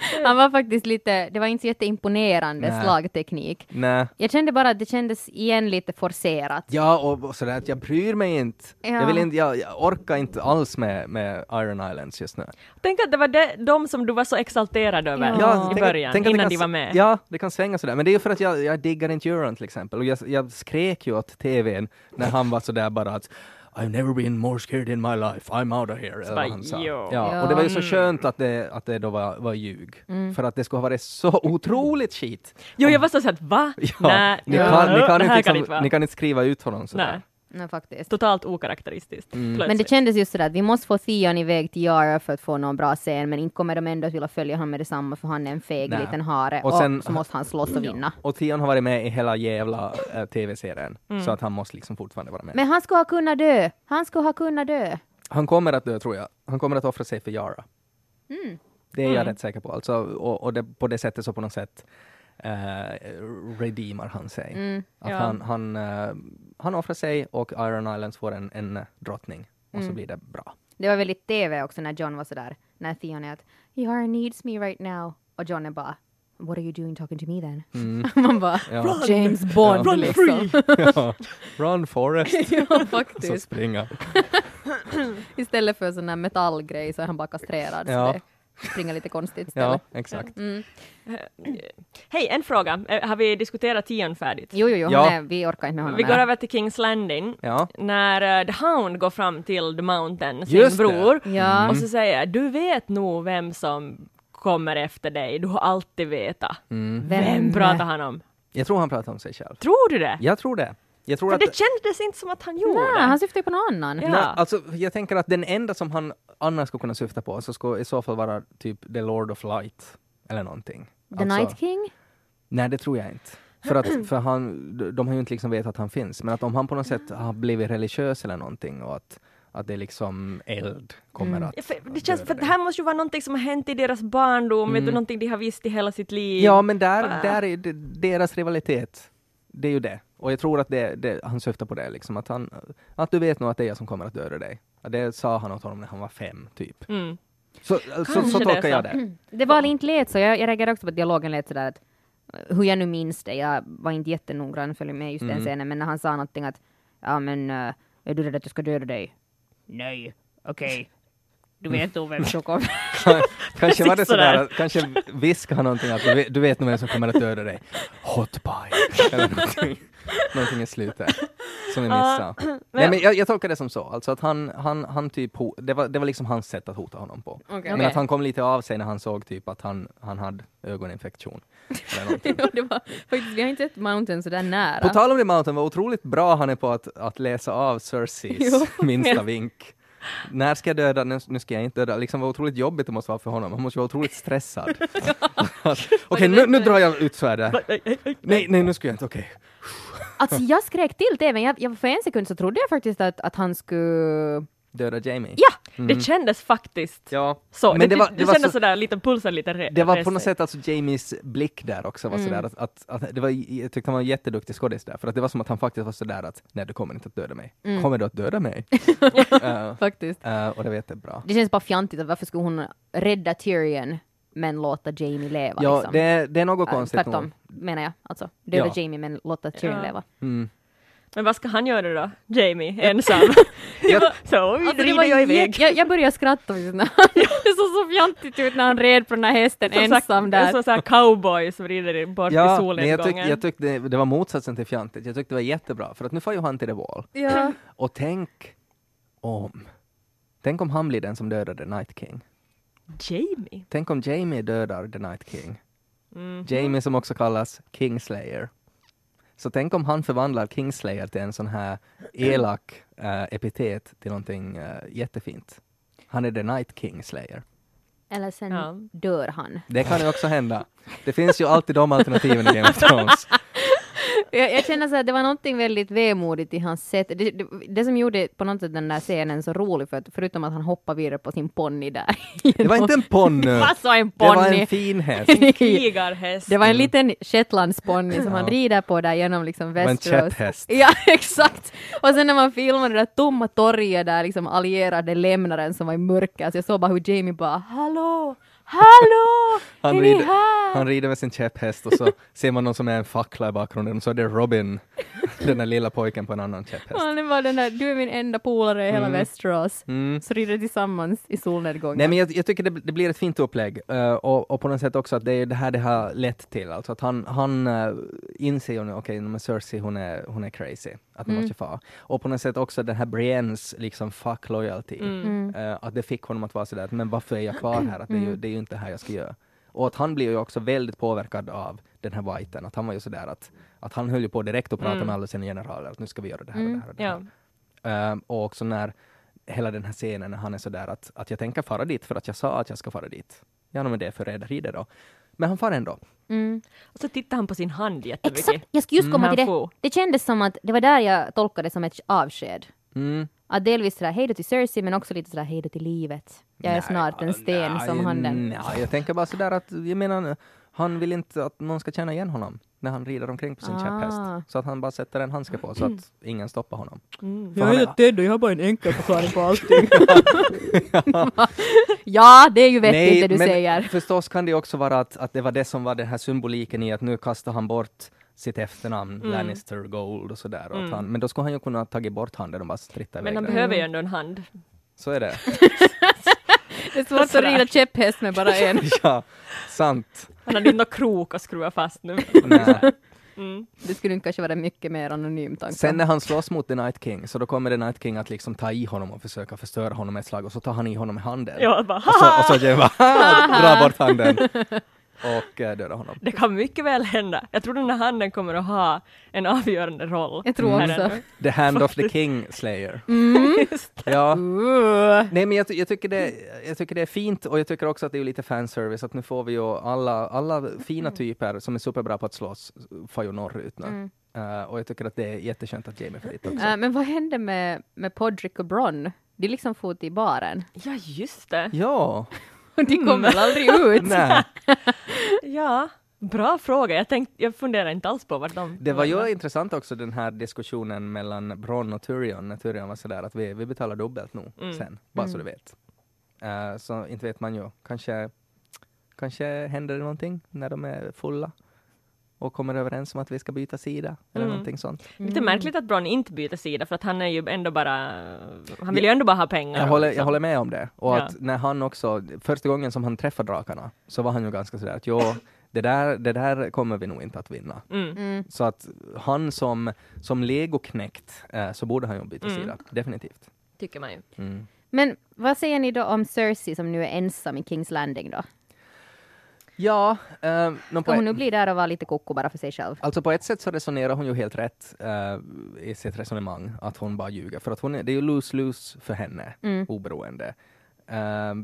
[LAUGHS] Han var faktiskt lite, det var inte så jätteimponerande Nej. slagteknik. Nej. Jag kände bara att det kändes igen lite forcerat. Ja, och, och sådär att jag bryr mig inte. Ja. Jag, vill inte jag, jag orkar inte alls med, med Iron Islands just nu. Tänk att det var de, de som du var så exalterad över Ja. i tänk- början, tänk att det innan kan de var med. Ja, det kan svänga sådär. Men det är ju för att jag, jag diggar inte Euron till exempel. Och jag, jag skrek ju åt TVn när han var sådär bara att I've never been more scared in my life, I'm out of here. eller vad han sa. Ja, och det var ju så Mm. skönt att det, att det då var, var ljug. För att det skulle ha varit så otroligt skit. Jo, jag var så såhär, va? Ja, Nej, ni, ja, kan, ni, kan inte kan liksom, inte ni kan inte skriva ut honom sådär. Nej, Nej, faktiskt. totalt okaraktäristiskt. Mm. Men det kändes just sådär att vi måste få Theon iväg till Yara för att få någon bra scen, men inte kommer de ändå att vilja följa honom med detsamma för han är en feg Nej. liten hare Och och, sen- så måste han slåss och vinna. Och Theon har varit med i hela jävla eh, tv-serien, Mm. så att han måste liksom fortfarande vara med. Men han skulle ha kunnat dö. Han skulle ha kunnat dö. Han kommer att dö tror jag. Han kommer att offra sig för Yara. Mm. Det är jag Mm. rätt säker på. Alltså, och och det, på det sättet så på något sätt eh, redeemar han sig. Mm. Att Ja. han, han, eh, han offrar sig och Iron Islands får en, en drottning. Och så Mm. blir det bra. Det var väldigt TV också när John var sådär, när Theon är att Yara needs me right now. Och John är bara What are you doing talking to me then? Mm. [LAUGHS] Man bara Ja. James Bond Run liksom. [LAUGHS] ja. Run Forrest! [LAUGHS] ja, Så faktiskt. springa. Istället för sån där metallgrej så är han bara kastrerad. Ja. Springer lite konstigt Ja, istället. exakt. Mm. Hej, en fråga. Eh, Har vi diskuterat Tion färdigt? Jo, jo, jo, Ja. är, vi orkar inte med honom Vi går över till Kings Landing. Ja. När eh, The Hound går fram till The Mountain, sin Just bror, Ja. och så säger du vet nog vem som kommer efter dig, du har alltid vetat. Mm. Vem, Vem? pratar han om? Jag tror han pratar om sig själv. Tror du det? Jag tror det. Jag tror För att... det kändes inte som att han gjorde. Nej, han syftar ju på någon annan. Ja. Nej, alltså, jag tänker att den enda som han annars skulle kunna syfta på så skulle i så fall vara typ The Lord of Light eller någonting. The Alltså- Night King? Nej, det tror jag inte. För att för han, de- har ju inte liksom vetat att han finns. Men att om han på något sätt har blivit religiös eller någonting och att, att det är liksom eld kommer Mm. att Ja, för det känns, för det här måste ju vara någonting som har hänt i deras barndom, vet du, Mm. någonting de har visst i hela sitt liv. Ja, men där, där är deras rivalitet. Det är ju det. Och jag tror att det, det, han syftar på det, liksom, att, han, att du vet nog att det är jag som kommer att döda dig. Det sa han åt honom när han var fem, typ. Mm. Så, så, så, det tolkar jag det. Det var inte lät så. Jag, jag reagerade också på att dialogen lät sådär att eh, hur jag nu minns det, jag var inte jättenoggrann följa med just den Mm. scenen, men när han sa någonting att ja men uh, är du rädd att jag ska döda dig? Nej, okej. Du vet nog vem som kommer. [LAUGHS] Kanske var det Precis sådär. sådär, att- kanske viskade han någonting att du vet, du vet nog vem som kommer att döda dig. Hot pie. Eller någonting, någonting i slutet. Som vi missade. Nej, men jag, jag tolkar det som så, alltså att han, han, han typ, det var, det var liksom hans sätt att hota honom på. Men Okej. att han kom lite av sig när han såg typ att han, han hade ögoninfektion. [LAUGHS] Ja, det var, faktiskt, vi har inte sett Mountain sådär nära. På tal om det Mountain, vad otroligt bra han är på att, att läsa av Cerseis [LAUGHS] minsta vink. När ska jag döda? Nu, ska jag inte döda. Liksom vad otroligt jobbigt det måste vara för honom. Han måste vara otroligt stressad. [LAUGHS] Okej, nu, nu drar jag ut svärdet. Nej, nej, nu ska jag inte. Okej. Alltså jag skrek till TVn, jag, jag, för en sekund så trodde jag faktiskt att, att han skulle... Döda Jamie. Ja! Det kändes faktiskt Ja. så. Men det, det var- det, det var kändes så- sådär, liten pulsen lite re- Det var på något sätt alltså Jamies blick där också var sådär att, att, att det var, jag tyckte han var en jätteduktig skådis där, för att det var som att han faktiskt var sådär att nej du kommer inte att döda mig. Kommer du att döda mig? [LAUGHS] Eh, Faktiskt. eh, och det vet jag bra. Det känns bara fjantigt att varför skulle hon rädda Tyrion men låta Jamie leva Ja, liksom. det, det är något konstigt. Tvärtom, menar jag. Alltså, döda Ja. Jamie men låta Tyrion Ja. leva. Mm. Men vad ska han göra då? Jamie, ensam? [LAUGHS] [LAUGHS] Jag- så Alltså, det rider jag iväg. jag, jag började skratta faktiskt när han- det [LAUGHS] såg så fjantigt ut när han red på den här hästen Som ensam sagt, där. Som sån här cowboy som rider bort i Ja, jag, solnedgången. tyck, jag tyckte det, det var motsatsen till fjantigt. Jag tyckte det var jättebra, för att nu får ju han till the wall. Ja. Och tänk om, tänk om han blir den som dödar the Night King. Jamie? Tänk om Jamie dödar the Night King. Mm. Jamie som också kallas Kingslayer. Så tänk om han förvandlar Kingslayer till en sån här elak eh, epitet till någonting eh, jättefint. Han är the Night Kingslayer. Eller sen Ja. dör han. Det kan ju också hända. Det finns ju alltid de alternativen i Game of [LAUGHS] Thrones. Jag, jag känner så att det var någonting väldigt vemodigt i hans sätt. Det, det, det som gjorde på något sätt den där scenen så rolig, för att, förutom att han hoppar vidare på sin ponny där. [LAUGHS] Det var inte en ponny. Vad sa en Det var ponny? en fin häst. [LAUGHS] Krigarhäst. Det var en liten shetlandsponny som Ja. han rider på där genom liksom var en Västerås. käpphäst. Ja, [LAUGHS] exakt. Och sen när man filmade det där tomma torget där liksom allierade lämnaren som var i mörker, så jag såg bara hur Jamie bara ”Hallå! Hallå! Han är rider, här?” han rider med sin käpphäst och så ser man någon som är en fackla i bakgrunden och så är det Robin, den där lilla pojken på en annan käpphäst. Han var den där ”Du är min enda polare i hela Mm. Västerås”. Mm. Så rider tillsammans i solnedgången. Nej men jag, jag tycker det, det blir ett fint upplägg eh, och, och på något sätt också att det är det här det har lett till. Alltså att han, han uh, inser ju nu, okej okay, Cersei hon är, hon är crazy, att man Mm. måste fara. Och på något sätt också den här Briennes liksom fuck loyalty, Mm. eh, att det fick honom att vara sådär, men varför är jag kvar här? Att det, är ju, det är ju inte det här jag ska göra. Och att han blir ju också väldigt påverkad av den här whiten, att han var ju sådär att, att han höll ju på direkt och pratade Mm. med alla sina generaler, att nu ska vi göra det här och Mm. det här och det här. Ja. Ehm, och också när hela den här scenen när han är sådär att, att jag tänker fara dit för att jag sa att jag ska fara dit. Ja, men det är förräderi då. Men han far ändå. Mm. Och så tittar han på sin hand jättemycket. Exakt, jag skulle just komma Mm. till det. får. Det kändes som att det var där jag tolkade det som ett avsked. Mm. Att delvis sådär hej då till Cersei men också lite sådär hej då till livet. Jag är Nej, snart en sten nej, som handen. Nej, jag tänker bara sådär att, jag menar, han vill inte att någon ska känna igen honom när han rider omkring på sin Ah. käpphäst. Så att han bara sätter en handske på så att [CLEARS THROAT] ingen stoppar honom. Mm. Han är- Ted och jag har bara en enkel förklaring på allting. [LAUGHS] ja, det är ju vettigt det du men säger. förstås kan det också vara att, att det var det som var den här symboliken i att nu kastar han bort sitt efternamn, Mm. Lannister Gold och sådär. Och Mm. han, men då skulle han ju kunna ha tagit bort handen och bara stritta Men iväg han den. behöver ju ändå en hand. Så är det. [LAUGHS] Det är svårt att rida käpphäst med bara en. [LAUGHS] ja, sant. Han hade inte någon krok att skruva fast nu. Nej. Mm. Det skulle inte kanske vara mycket mer anonymt. tanke. Sen när han slåss mot The Night King, så då kommer The Night King att liksom ta i honom och försöka förstöra honom ett slag och så tar han i honom med handen. Ja, bara, Och så, och så [LAUGHS] drar bort handen. Och eh, dödar honom. Det kan mycket väl hända. Jag tror den här handen kommer att ha en avgörande roll. Jag tror också. The Hand of the King Slayer. [LAUGHS] Det. Ja. Uh. Nej men jag, jag, tycker det, jag tycker det är fint och jag tycker också att det är lite fanservice att nu får vi ju alla, alla fina typer som är superbra på att slåss får ju norrut nu. Mm. Eh, och jag tycker att det är jätteskönt att Jamie får dit också. Äh, men vad hände med, med Podrick och Bron? De liksom for till baren. Ja, just det. Ja, [LAUGHS] de kom väl aldrig ut? [LAUGHS] nej. [LAUGHS] Ja, bra fråga. Jag, tänkte, jag funderar inte alls på vart de... Det var ju intressant också den här diskussionen mellan Bron och Tyrion, när Tyrion var sådär att vi, vi betalar dubbelt nu Mm. sen, bara så du vet. Eh, så inte vet man ju, kanske, kanske händer det någonting när de är fulla och kommer överens om att vi ska byta sida eller Mm. någonting sånt. Lite märkligt att Bron inte byter sida för att han är ju ändå bara... Han vill ju ändå bara ha pengar. Jag håller, jag håller med om det. Och Ja. att när han också, första gången som han träffade drakarna, så var han ju ganska sådär att jo, det där, det där kommer vi nog inte att vinna. Mm. Mm. Så att han som, som legoknäckt eh, så borde han ju byta Mm. sida, definitivt. Tycker man ju. Mm. Men vad säger ni då om Cersei som nu är ensam i Kings Landing då? Ja, eh, nå, på, Ska hon nu bli där och vara lite koko bara för sig själv? alltså på ett sätt så resonerar hon ju helt rätt eh, i sitt resonemang, att hon bara ljuger. För att hon är, det är ju lose-lose för henne, Mm. oberoende. Eh,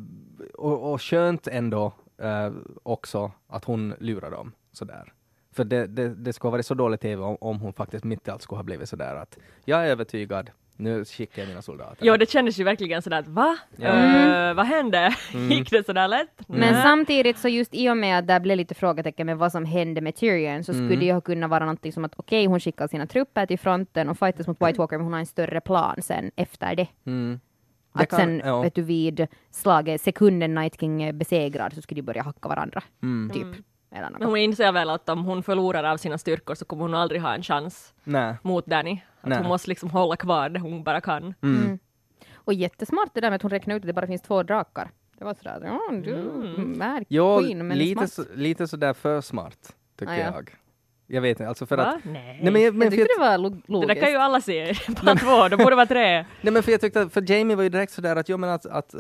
och, och skönt ändå eh, också att hon lurar dem sådär. För det, det, det skulle ha varit så dålig TV om, om hon faktiskt mitt i allt skulle ha blivit sådär att jag är övertygad, nu skickar jag mina soldater. Ja, det kändes ju verkligen sådär att va? Ja. Eh, vad hände? [LAUGHS] Mm. Gick det sådär lätt? Men Nä. samtidigt så just i och med att det blev lite frågetecken med vad som hände med Tyrion så skulle Mm. det ju kunna vara någonting som att okej, hon skickar sina trupper till fronten och fightas mot White Walker men hon har en större plan sen efter det. Mm. Det Att kan- sen, ja. vet du, vid slaget, sekunden Night King är besegrad så skulle de börja hacka varandra, Mm. typ. Eller något. Men hon inser väl att om hon förlorar av sina styrkor så kommer hon aldrig ha en chans Nej. mot Danny. Att Nej. hon måste liksom hålla kvar det hon bara kan. Mm. Mm. Och jättesmart det där med att hon räknade ut att det bara finns två drakar. Det var sådär, ja du, Mm. märk Jo, queen, men lite, smart. så, lite sådär för smart, tycker Ah, ja. jag. Jag vet inte, alltså för Va? att... Nej. Nej men, jag, men Jag tyckte det var lo- det logiskt. där kan ju alla se. [LAUGHS] Bara två, det borde vara tre. nej men för jag tyckte för Jamie var ju direkt sådär att, jo men att, att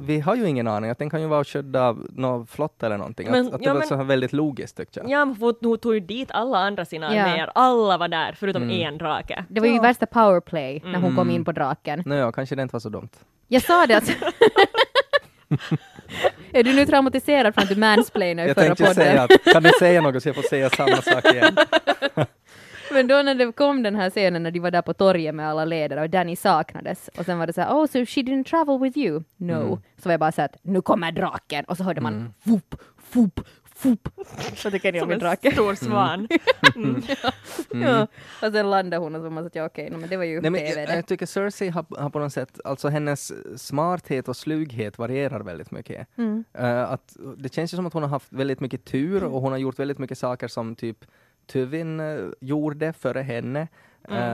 vi har ju ingen aning, att den kan ju vara och skydda någon flotta eller någonting. Men- att, att det ja, var men- så här väldigt logiskt tyckte jag. Ja, men hon tog ju dit alla andra sina Ja. arméer. Alla var där, förutom Mm. en drake. Det var ju värsta powerplay när hon kom Mm. in på draken. Nå ja, kanske det inte var så dumt. Jag sa det att... [LAUGHS] [LAUGHS] är du nu traumatiserad från att du mansplainade i Jag förra tänkte podden? säga att, kan du säga något så jag får säga samma sak igen? [LAUGHS] Men då när det kom den här scenen när de var där på torget med alla ledare och Danny saknades och sen var det så här, oh so she didn't travel with you? No. Mm. Så var jag bara så att nu kommer draken och så hörde man Mm. fup, fup. Så tycker ni om Som en en drake. stor svan. [LAUGHS] Mm. Ja. Och sen landade hon och så man att ja okej, no, men det var ju Nej, men jag, jag tycker Cersei har, har på något sätt, alltså hennes smarthet och slughet varierar väldigt mycket. Mm. Eh, att, det känns ju som att hon har haft väldigt mycket tur och hon har gjort väldigt mycket saker som typ Tywin uh, gjorde före henne. Eh,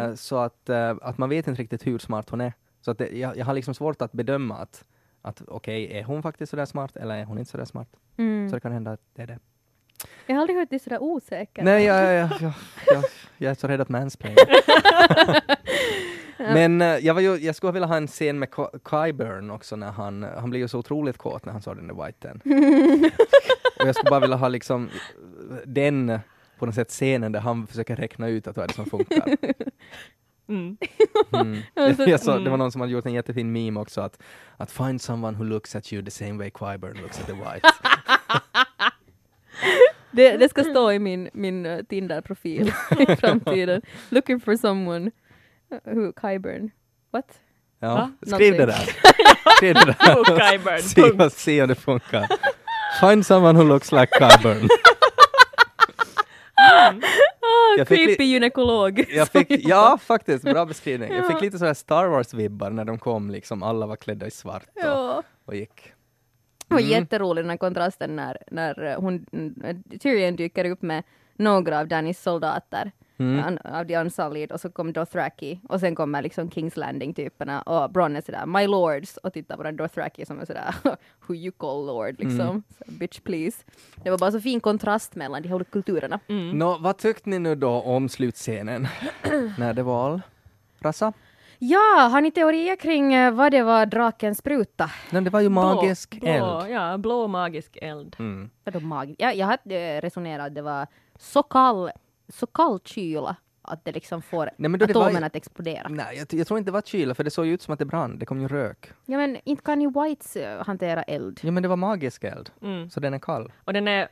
Mm. så att, eh, att man vet inte riktigt hur smart hon är. Så att det, jag, jag har liksom svårt att bedöma att, att okej, är hon faktiskt sådär smart eller är hon inte sådär smart? Mm. Så det kan hända att det är det. Jag har aldrig hört dig sådär osäker. Nej, jag, jag, jag, jag, jag, är så rädd att mansplain. [LAUGHS] Men eh, jag, var ju, jag skulle vilja ha en scen med Ky- Qyburn också när han, han blir ju så otroligt kåt när han såg den där whiten. [LAUGHS] och jag skulle bara vilja ha liksom den på något sätt scenen där han försöker räkna ut att vad är det som funkar. [LAUGHS] Mm. [LAUGHS] Mm. Jag såg, det var mm. någon som hade gjort en jättefin meme också att, att find someone who looks at you the same way Qyburn looks at the white. [LAUGHS] Det, det ska stå i min, min uh, Tinder-profil [LAUGHS] i framtiden. Looking for someone who Kyburn. What? Ja, Va? skriv det Någonting. där. skriv det där. Qyburn. Se, se om det funkar. Find someone who looks like Qyburn. Ah, Jag fick creepy gynekolog. Jag fick, ja, faktiskt, bra beskrivning. Jag fick lite sådär Star Wars-vibbar när de kom, liksom alla var klädda i svart och, Ja. och gick. Mm. jätterolig den här kontrasten när, när hon, mm, Tyrion dyker upp med några av Dannys soldater. Mm. av de Unsullied och så kom Dothraki och sen kommer liksom Kings Landing-typerna och Bronn är sådär My Lords och tittar på den Dothraki som är sådär [LAUGHS] Who you call Lord liksom. Mm. Så, bitch please. Det var bara så fin kontrast mellan de här olika kulturerna. Mm. Nå, vad tyckte ni nu då om slutscenen? [CLEARS THROAT] när det var all? Rassa? Ja, har ni teorier kring eh, vad det var draken spruta? Nej, det var ju magisk blå, eld. Blå, ja, blå magisk eld. Mm. Vadå? Jag, jag hade eh, resonerat att det var så kall, så kall kyla att det liksom får Nej, men det var att explodera. Nej, jag, jag tror inte det var kyla, för det såg ju ut som att det brann. Det kom ju rök. Ja men inte kan ju Whites eh, hantera eld. Ja, men det var magisk eld. Mm. Så den är kall. Och den är...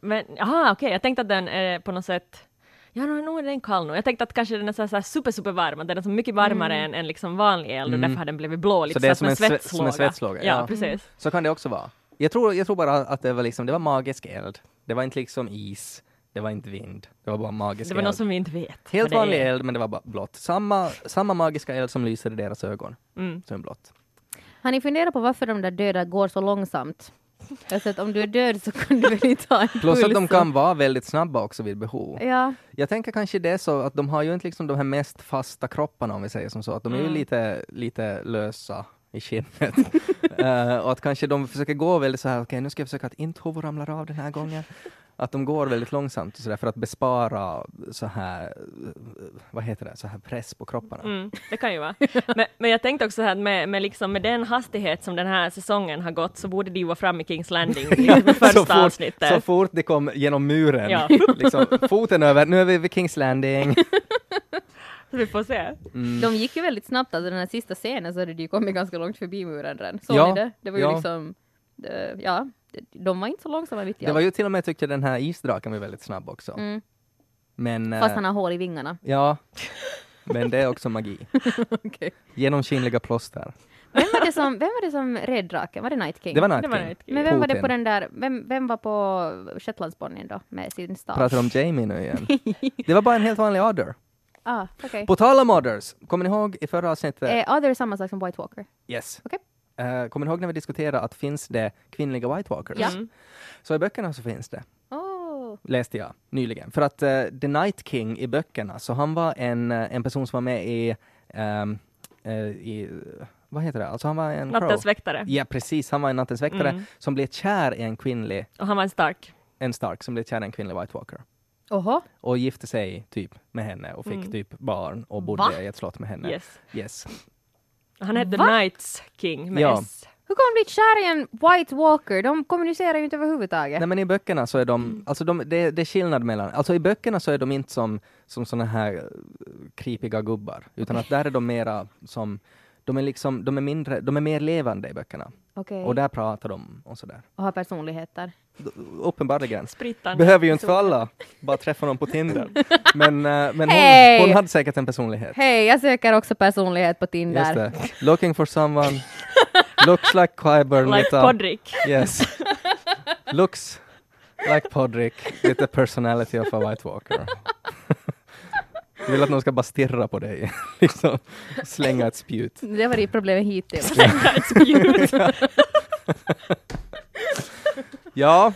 Men, aha, okej, jag tänkte att den är på något sätt... Ja, nu nu är den kall nu. Jag tänkte att kanske den är så här, så här super, super varm, att den är så mycket varmare än, än liksom vanlig eld och Mm. därför har den blivit blå, lite det är så, som en sve- svetslåga. som en svetslåga, Ja, ja. precis. Så kan det också vara. Jag tror, jag tror bara att det var liksom, det var magisk eld. Det var inte liksom is. Det var inte vind. Det var bara magisk Det var eld. något som vi inte vet. Helt vanlig är. eld, men det var bara blått. Samma, samma magiska eld som lyser i deras ögon. Mm. Som är blått. Har ni funderat på varför de där döda går så långsamt? Alltså att om du är död så kan du väl inte ha en Plus att de kan vara väldigt snabba också vid behov. Ja, Jag tänker kanske det är så att de har ju inte liksom de här mest fasta kropparna om vi säger som så, att de är ju Mm. lite, lite lösa i skinnet. [LAUGHS] Eh, och att kanske de försöker gå väldigt så här, okej nu ska jag försöka att inte huvudet ramlar av den här gången. Att de går väldigt långsamt så där för att bespara så här, vad heter det, så här press på kropparna. Mm, det kan ju vara. Men, men jag tänkte också att med, med, liksom, med den hastighet som den här säsongen har gått så borde de ju vara framme i Kings Landing i [LAUGHS] första så, fort, avsnittet. så fort de kom genom muren, Ja. [LAUGHS] liksom, foten över, nu är vi vid Kings Landing. [LAUGHS] Så vi får se. Mm. de gick ju väldigt snabbt, alltså den här sista scenen så hade de ju kommit ganska långt förbi muren redan. Såg Ja, ni det? Det var ju ja. liksom, det, ja, de var inte så långsamma mitt i Det var ju till och med tyckte jag den här isdraken var väldigt snabb också. Mm. Men, eh, Fast han har hål i vingarna. ja, men det är också magi. [LAUGHS] Okej. Genomskinliga plåster. Vem var det som, vem var det som red draken? Var det Night King? Det var Night Det var King. Night King. Men vem var det Putin. på den där, vem, vem var på Shetlandsponnyn då med sin stav? Pratar om Jamie nu igen. Det var bara en helt vanlig odder. [LAUGHS] Ah, okej. På tal om odders, kommer ni ihåg i förra avsnittet? Är Other samma sak som White Walker? Yes. Okej. Eh, kommer ni ihåg när vi diskuterade att finns det kvinnliga White Walkers? Ja. Mm. Så i böckerna så finns det. Oh. läste jag nyligen. För att eh, The Night King i böckerna, så han var en, eh, en person som var med i, ehm, eh, i vad heter det, alltså han var en Nattens crow. väktare. Ja precis, han var en nattens väktare Mm. som blev kär i en kvinnlig, Och han var en stark. en stark som blev kär i en kvinnlig White Walker. Oho. Och gifte sig typ med henne och fick Mm. typ barn och bodde Va? i ett slott med henne. Yes. Yes. Han hette Va? Knights King med Ja. S. Hur kan man bli kär i en White Walker? De kommunicerar ju inte överhuvudtaget. Nej men i böckerna så är de, alltså de, det, det är skillnad mellan, alltså i böckerna så är de inte som, som såna här uh, kripiga gubbar, utan att där är de mera som, de är liksom, de är mindre, de är mer levande i böckerna. Okej. Och där pratar de och sådär. Och har personligheter. D- Uppenbarligen. Behöver ju inte för alla, bara träffa någon på Tinder. [LAUGHS] Men, eh, men hon, Hej! hon hade säkert en personlighet. Hej, jag söker också personlighet på Tinder. Just det. Looking for someone, looks like Qyburn Like Podrick. Yes. Looks like Podrick with the personality of a White Walker. Du vill att någon ska bara stirra på dig, [LAUGHS] liksom slänga ett spjut. Det var det problemet hittills. Ett [LAUGHS] spjut. Ja,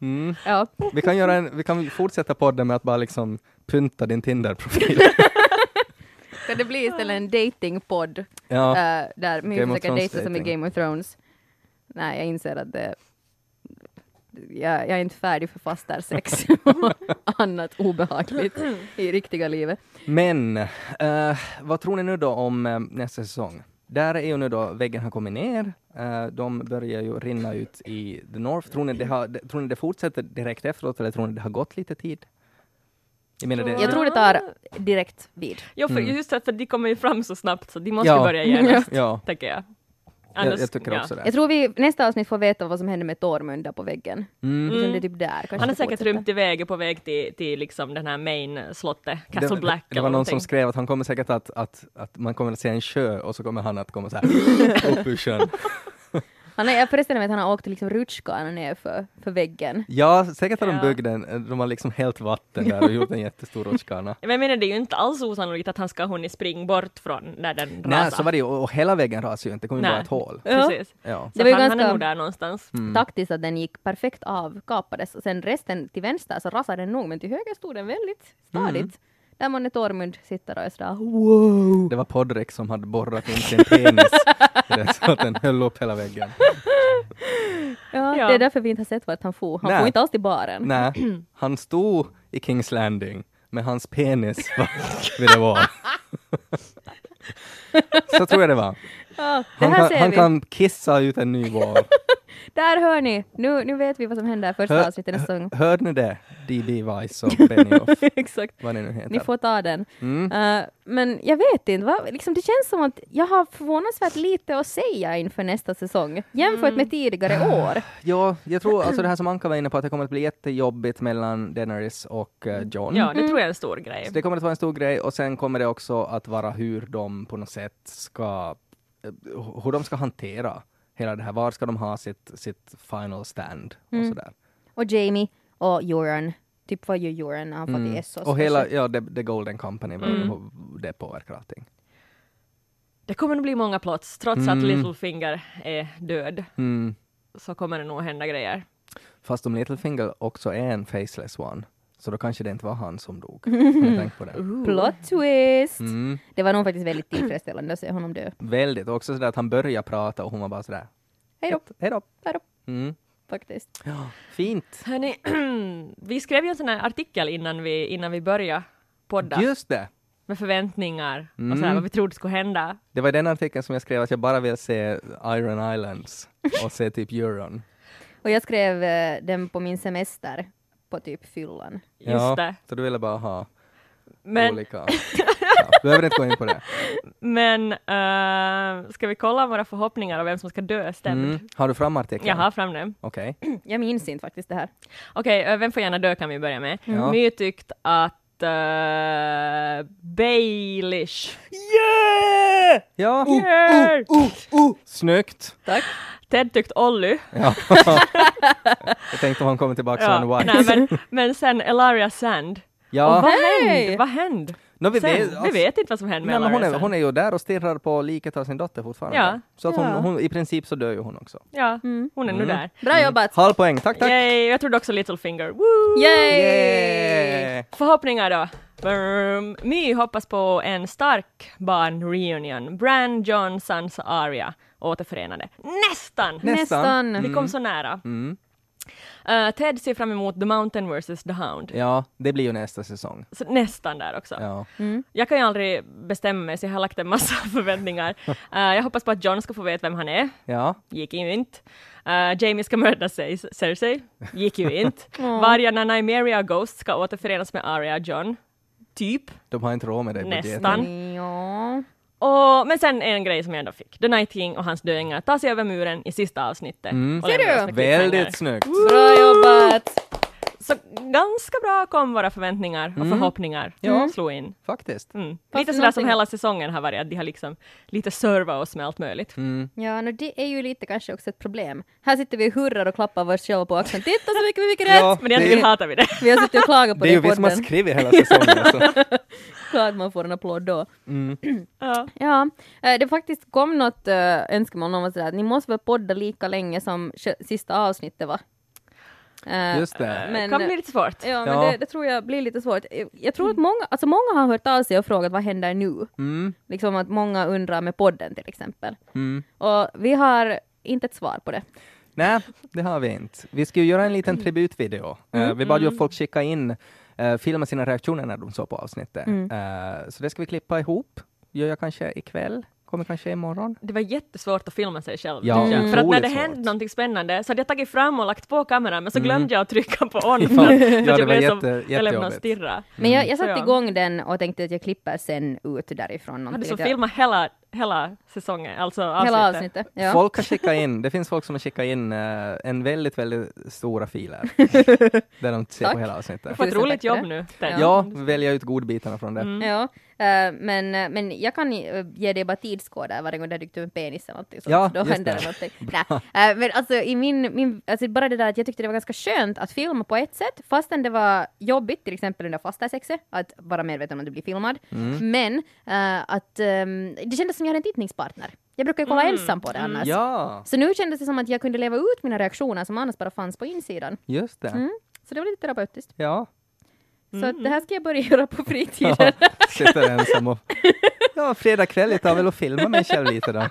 mm. ja. vi, kan göra en, vi kan fortsätta podden med att bara liksom pynta din Tinder-profil. [LAUGHS] Ska det bli istället en datingpodd Ja, äh, där of försöker dejta som i. Game of Thrones? Nej, jag inser att det jag, jag är inte färdig för fastersex [LAUGHS] och annat obehagligt i riktiga livet. men eh, vad tror ni nu då om eh, nästa säsong? Där är ju nu då väggen har kommit ner. Eh, de börjar ju rinna ut i the North. Tror ni det, har, det- tror ni det fortsätter direkt efteråt eller tror ni det har gått lite tid? Jag menar det, Jag tror det tar direkt vid. Jo, för Mm. just för att de kommer ju fram så snabbt så de måste Ja. börja genast, [LAUGHS] Ja, tänker jag. Jag, jag tycker också det. Jag tror vi nästa avsnitt får veta vad som hände med Tormund där på väggen. Mm. Liksom det är typ där. Han har säkert rymt iväg på väg till, till liksom den här main-slottet, Castle det, Black det, det var någon som skrev att han kommer säkert att, att, att man kommer att se en sjö och så kommer han att komma så här [LAUGHS] upp ur sjön. Han är, jag föreställer mig att han har åkt liksom rutschkana ner för, för väggen. Ja, säkert har de Ja. byggt den, de har liksom hällt vatten där och gjort en jättestor rutschkana. Men jag menar, det är ju inte alls osannolikt att han ska ha hunnit springa bort från där den rasar. Nej, så var det ju, och hela väggen rasade ju inte, det kom ju Nej. bara ett hål. Precis. Ja. Så Det var ju han, han är ganska- nog där någonstans. Mm. Taktiskt att den gick perfekt av, kapades och sen resten till vänster så rasade den nog men till höger stod den väldigt stadigt. Mm. Där månne Tormund sitter och är sådär wow. Det var Podrick som hade borrat in sin penis så att den höll upp hela väggen. Ja, Ja. Det är därför vi inte har sett vart han for. Han Nej. får inte alls till baren. Nej, [CLEARS THROAT] han stod i Kings Landing med hans penis var vid det var. Så tror jag det var. Ja, det Han kan, han kan kissa ut en ny vår. [LAUGHS] Där hör ni. Nu, nu vet vi vad som händer första Hör, avsnittet nästa gång. hörde ni det? DB Weiss och Benioff, [LAUGHS] Exakt. vad ni nu heter. Ni får ta den. Mm. Eh, men jag vet inte, va? Liksom, det känns som att jag har förvånansvärt lite att säga inför nästa säsong jämfört med tidigare år. [SIGHS] Ja, jag tror alltså det här som Anka var inne på, att det kommer att bli jättejobbigt mellan Daenerys och eh, John. Ja, det tror jag är en stor grej. Så det kommer att vara en stor grej och sen kommer det också att vara hur de på något sätt ska, hur de ska hantera hela det här. Var ska de ha sitt, sitt final stand och Mm. sådär. Och Jamie och Joran. Typ vad gör Joran när han fått i Essos? Mm. Och hela, ja, the, the Golden Company, Mm. hur det påverkar allting. Det kommer att bli många plots, trots att Littlefinger är död, Mm. så kommer det nog hända grejer. Fast om Littlefinger också är en faceless one, så då kanske det inte var han som dog. [LAUGHS] Tänkt på det? Plot twist! Mm. Det var nog faktiskt väldigt tillfredsställande att se honom dö. Väldigt. Och också sådär att han började prata och hon var bara sådär. Hej då, Hej då. hej då, Mm. faktiskt. Fint. Hörni, [CLEARS THROAT] vi skrev ju en sån här artikel innan vi, innan vi började podda Just det. med förväntningar och Mm. sådär, vad vi trodde skulle hända. Det var i den artikeln som jag skrev att jag bara vill se Iron Islands och se typ Euron. Och jag skrev eh, den på min semester på typ fyllan. Just ja, det. Så du ville bara ha Men, olika... [LAUGHS] Ja, du behöver inte gå in på det. men uh, ska vi kolla våra förhoppningar och vem som ska dö stämd? Mm. Har du fram artikeln? Jag har fram det. Okej. Jag minns inte faktiskt det här. Okej, eh, vem får gärna dö kan vi börja med. Ja. My tyckte att uh, Baelish. Ja, Yeah! snyggt. Tack. Ted tyckte Olly. Ja. [LAUGHS] jag tänkte om han kommer tillbaka Ja, som en nej, men, men sen Elaria Sand. Och Ja, vad Hej! hände? Vad hände? No, vi, Sen, vet, vi vet inte vad som hände med Nej, men hon, är, hon är ju där och stirrar på liket av sin dotter fortfarande. Ja. Så att hon, Ja. hon, i princip så dör ju hon också. Ja, hon är nu Mm. där. Bra jobbat! Halv poäng, tack tack! Yay, jag trodde också Littlefinger. Woo! Yay! Yeah. Förhoppningar då? Um, My hoppas på en stark barn-reunion. Bran, John, Sansa, Arya återförenade. Nästan! Nästan. Nästan. Vi kom så nära. Mm. Uh, Ted ser fram emot The Mountain vs. The Hound. Ja, det blir ju nästa säsong. Så nästan där också. Ja. Jag kan ju aldrig bestämma mig, så jag har lagt en massa [LAUGHS] förväntningar. Uh, jag hoppas på att John ska få veta vem han är. ja. Gick ju inte. Uh, Jamie ska mörda sig, Cersei. Gick ju [LAUGHS] inte. Vargarna Nymeria och Ghost ska återförenas med Arya och John. Typ. De har inte råd med det. Nästan. Ja. Och, men sen en grej som jag ändå fick. The Night King och hans döingar tar sig över muren i sista avsnittet. Mm. Ser du? Väldigt snyggt. Bra jobbat! Så ganska bra kom våra förväntningar och förhoppningar. Ja. Slå in. Faktiskt. Mm. Lite sådär som hela säsongen har varit, att de har liksom lite servat oss med allt möjligt. Mm. Ja, no, det är ju lite kanske också ett problem. Här sitter vi och hurrar och klappar oss själva på axeln. Titta så mycket vi fick rätt! Ja, Men egentligen det, hatar vi det. Vi har suttit och klagat på det det, är ju vi som har skrivit hela säsongen. alltså. [LAUGHS] Klart man får en applåd då. Mm. [CLEARS THROAT] Ja. Ja, eh, det faktiskt kom något äh, önskemål om att ni måste väl podda lika länge som sista avsnittet va? Eh, Just det. Men- kan bli lite svårt. Ja, men Ja. Det, det tror jag blir lite svårt. Jag- tror att många, alltså många har hört av sig och frågat vad händer nu? Mm. Liksom att många undrar med podden till exempel. Mm. Och vi har inte ett svar på det. Nej, det har vi inte. Vi ska ju göra en liten tributvideo. Eh, vi bad ju folk skicka in, uh, filma sina reaktioner när de såg på avsnittet. Eh, så det ska vi klippa ihop. Gör jag kanske ikväll, kommer kanske imorgon. Det var jättesvårt att filma sig själv. Ja, jag. För att när det svårt. hände någonting spännande så hade jag tagit fram och lagt på kameran men så Mm. glömde jag att trycka på on. [LAUGHS] För att, ja, det jag var blev så, jätte- jag lämnade och jättejobbigt. stirra. Men jag, jag Så satte ja. igång den och tänkte att jag klipper sen ut därifrån. Hade någonting. så filmat hela, hela säsongen, alltså avsnittet. Hela avsnittet. Ja. Folk har skickat in, det finns folk som har skickat in eh, en väldigt, väldigt stora filer. [LAUGHS] där de ser Tack. på hela avsnittet. Du får ett roligt jobb nu. Ted. Ja, välja ut godbitarna från det. Mm. Ja, eh, men, eh, men jag kan ge dig bara tidskoder varje gång det dyker upp en penis eller någonting sånt. Ja, då just händer det. någonting. Nej, eh, men alltså i min, min alltså bara det där att jag tyckte det var ganska skönt att filma på ett sätt, fastän det var jobbigt till exempel under fasta sexet, att vara medveten om att du blir filmad. Mm. Men att ehm, det kändes som jag hade en tittningspartner. Jag brukar ju kolla ensam på det annars. Ja, Så nu kändes det som att jag kunde leva ut mina reaktioner som annars bara fanns på insidan. just det. Mm. Så det var lite terapeutiskt. Ja. Så att det här ska jag börja göra på fritiden. ja. Sitter ensam och... Ja, fredag kväll, jag tar väl och filma mig själv lite då.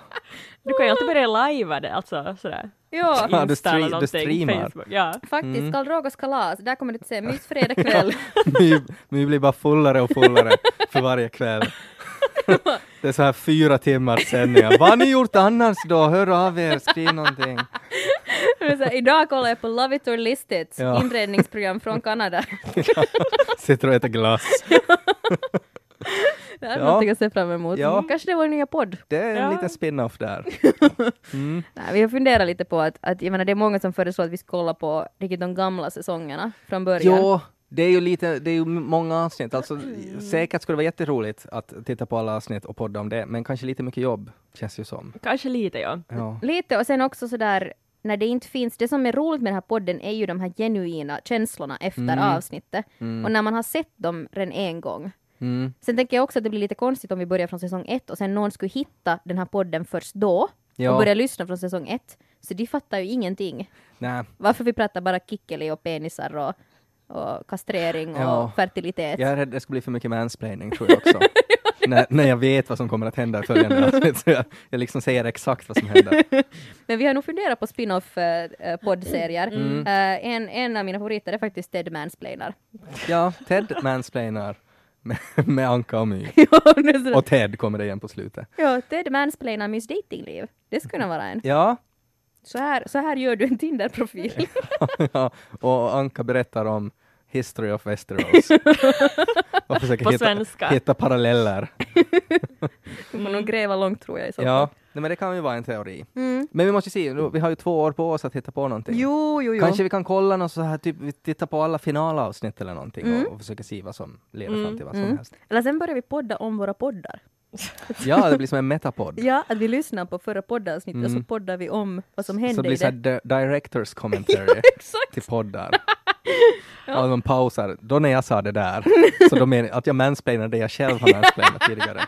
Du kan ju alltid börja lajva det, alltså sådär. ja. Ja, du Insta eller stre- du streamar. Facebook. Ja. Faktiskt, Mm. Karl Rogers kalas, där kommer du att se mysfredag [LAUGHS] kväll. My, my blir bara fullare och fullare för varje kväll. Det är så här fyra timmars sändningar. Vad har ni gjort annars då? Hör av er, skriv någonting. [LAUGHS] Här, Idag kollar jag på Love it or list it, Ja. inredningsprogram från Kanada. [LAUGHS] Sitter och äter glass. [LAUGHS] Det är Ja. någonting att se fram emot. Ja. Kanske det var en nya podd. Det är en Ja. liten spin-off där. Mm. Nej, vi har funderat lite på att, att jag menar, det är många som föreslår att vi ska kolla på riktigt de gamla säsongerna från början. Jo, det är ju lite, det är ju många avsnitt. Alltså, säkert skulle det vara jätteroligt att titta på alla avsnitt och podda om det, men kanske lite mycket jobb, känns ju som. Kanske lite ja. Ja. Lite och sen också sådär när det inte finns, det som är roligt med den här podden är ju de här genuina känslorna efter Mm. avsnittet. Mm. Och när man har sett dem redan en gång. Mm. Sen tänker jag också att det blir lite konstigt om vi börjar från säsong ett och sen någon skulle hitta den här podden först då Ja. och börja lyssna från säsong ett. Så de fattar ju ingenting. Nej, Varför vi pratar bara kickeli och penisar och, och kastrering och Ja. fertilitet. jag är rädd det skulle bli för mycket mansplaining tror jag också. [LAUGHS] när, när jag vet vad som kommer att hända i följande avsnitt. Så jag, jag liksom säger exakt vad som händer. [LAUGHS] Men vi har nog funderat på spin-off eh, eh, poddserier. Mm. Eh, en, en av mina favoriter är faktiskt Ted Mansplainar. Ja, Ted mansplainar med, med Anka och My. [LAUGHS] Och Ted kommer det igen på slutet. ja, Ted Mansplainar Miss Datingliv. Det skulle kunna vara en. Ja, Så här, så här gör du en Tinder-profil. [LAUGHS] ja, och Anka berättar om History of Westeros. [LAUGHS] och försöker På hitta, svenska. hitta paralleller. [LAUGHS] Får nog gräva långt tror jag i så Ja, fall. nej, men det kan ju vara en teori. Mm. Men vi måste se, vi har ju två år på oss att hitta på någonting. Jo, jo, jo. Kanske vi kan kolla något så här, typ vi tittar på alla finalavsnitt eller någonting Mm. och, och försöka se vad som leder Mm, fram till vad som mm. helst. Eller sen börjar vi podda om våra poddar. [LAUGHS] Ja, det blir som en metapodd. Ja, att vi lyssnar på förra poddavsnittet och så Mm. poddar vi om vad som så hände det blir i så här det. di- directors commentary [LAUGHS] Exakt! till poddar. [LAUGHS] Ja. Och de pausar, då när jag sa det där, så de menar att jag mansplainar det jag själv har mansplainat tidigare.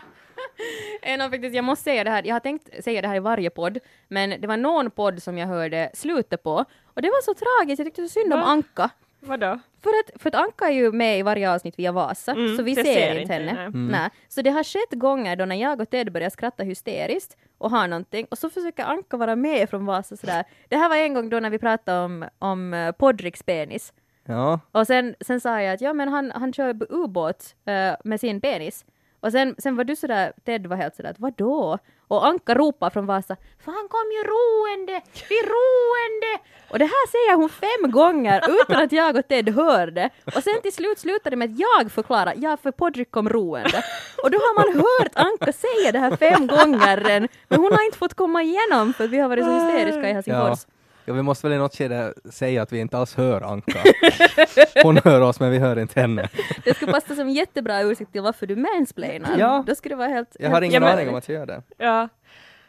En av faktiskt, jag måste säga det här, jag har tänkt säga det här i varje podd, men det var någon podd som jag hörde slutet på, och det var så tragiskt, jag tyckte så synd om Va? Anka. Vadå? För att, för att Anka är ju med i varje avsnitt via Vasa, Mm, så vi ser, ser inte henne. nej. Mm. Nej. Så det har skett gånger då när jag och Ted börjar skratta hysteriskt och har någonting, och så försöker Anka vara med från Vasa sådär. Det här var en gång då när vi pratade om, om uh, Podricks penis. Ja, Och sen, sen sa jag att ja men han, han kör b- ubåt eh, med sin penis. Och sen, sen var du sådär, Ted var helt sådär att vadå? Och Anka ropar från Vasa, för han kom ju roende, vi roende! Och det här säger hon fem gånger utan att jag och Ted hörde. Och sen till slut slutade det med att jag förklarar, ja för Podrick kom roende. Och då har man hört Anka säga det här fem gånger än, men hon har inte fått komma igenom för att vi har varit så hysteriska i. Helsingfors. ja, vi måste väl i något skede säga att vi inte alls hör Anka. [LAUGHS] Hon hör oss men vi hör inte henne. Det skulle passa som jättebra ursäkt till varför du mansplainar. Ja. Då skulle det vara helt... Jag har ingen Ja, men- aning om att jag gör det. Ja.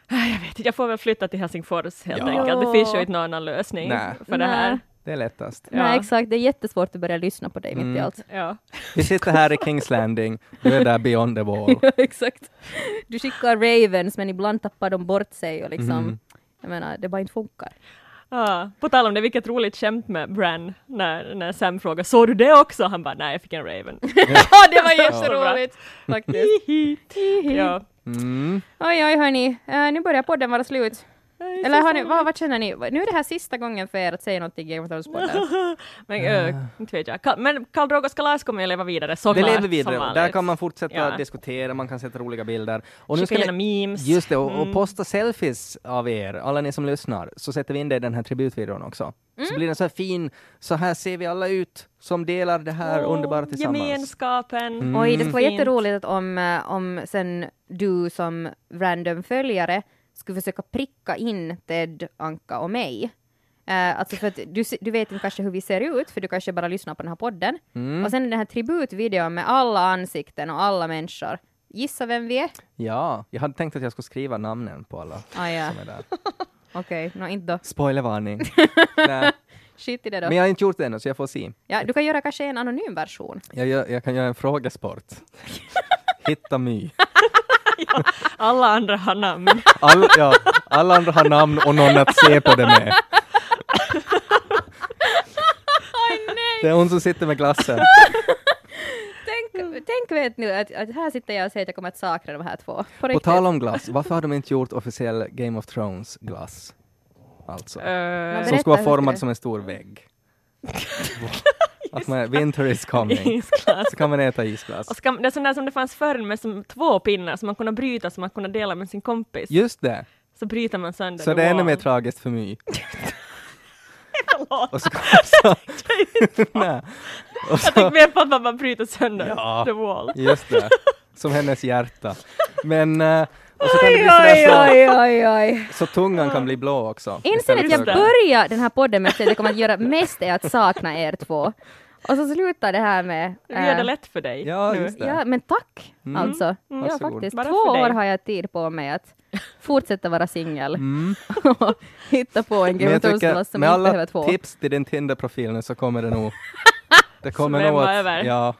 Ah, Jag vet inte, jag får väl flytta till Helsingfors helt Ja. enkelt. Det finns ju inte någon annan lösning Nej. för det här. Det är lättast. Ja. Nej exakt, det är jättesvårt att börja lyssna på dig mitt i Mm. allt. Ja. Vi sitter här i Kings Landing, du är där beyond the wall. [LAUGHS] Ja, exakt. Du skickar ravens men ibland tappar de bort sig och liksom, Mhm. jag menar, det bara inte funkar. Ah, på tal om det, vilket roligt skämt med Bran när, när Sam frågar såg du det också? Han bara nej, jag fick en Raven. [LAUGHS] Ja, det var [LAUGHS] jätteroligt faktiskt. ja. Mm. Oj, oj, hörni, uh, nu börjar podden vara slut. Eller har ni, vad, vad känner ni? Nu är det här sista gången för er att säga något i Game of Thrones-podden. [LAUGHS] Men äh, inte vet jag. Ka- Men Karl Drogos kalas kommer ju leva vidare Det såklart. lever som vidare. Där kan man fortsätta Ja. diskutera, man kan sätta roliga bilder. Och Skicka ska ni- memes. Just det, och, och Mm. posta selfies av er, alla ni som lyssnar, så sätter vi in det i den här tributvideon också. Mm. Så blir den så här fin, så här ser vi alla ut som delar det här Åh, underbara tillsammans. Gemenskapen. Mm. Oj, det skulle vara jätteroligt att om, eh, om sen du som random följare skulle försöka pricka in Ted, Anka och mig. Uh, alltså för att du, du vet inte kanske hur vi ser ut, för du kanske bara lyssnar på den här podden. Mm. Och sen den här tributvideon med alla ansikten och alla människor. Gissa vem vi är? Ja, jag hade tänkt att jag skulle skriva namnen på alla Ah, ja. som är där. [LAUGHS] Okej, nå inte då. Spoilervarning. [LAUGHS] Skit i det då. men jag har inte gjort det ännu, så jag får se. Ja, du kan göra kanske en anonym version. Jag, gör, jag kan göra en frågesport. [LAUGHS] Hitta My. Alla andra har namn. All, ja, alla andra har namn och någon att se på det med. Det är hon som sitter med glassen. Tänk, tänk vet nu att, att här sitter jag och säger att jag kommer att sakna de här två. På På tal om glass, varför har de inte gjort officiell Game of Thrones glass? Alltså. Men som berätta, skulle vara formad som en stor vägg. [LAUGHS] Att man, winter is coming. [LAUGHS] Så kan man äta isglass. Och ska, det är sånt där som det fanns förr med som två pinnar som man kunde bryta som man kunde dela med sin kompis. Just det. Så bryter man sönder Så det är ännu mer tragiskt för mig. Förlåt. Och så, [LAUGHS] så, nej. Och Jag så, tänkte mer på att man bara bryter sönder Ja. the wall. just det. Som hennes hjärta. Men, eh, och så kan det bli Oj, sådär oj, oj, oj. så, så tungan kan bli blå också. Inser att jag börjar den här podden med att det kommer att göra mest är att sakna er två. Och så slutar det här med... Vi gör det eh, lätt för dig Ja, nu. just det. Ja, men tack Mm. alltså. Ja, Varsågod. faktiskt. Bara Två år har jag tid på mig att fortsätta vara singel Mm. [LAUGHS] och hitta på en Game of Thrones som med inte alla behöver två. tips till din Tinder-profil nu så kommer det nog... [LAUGHS] Det kommer nog att, över. Ja.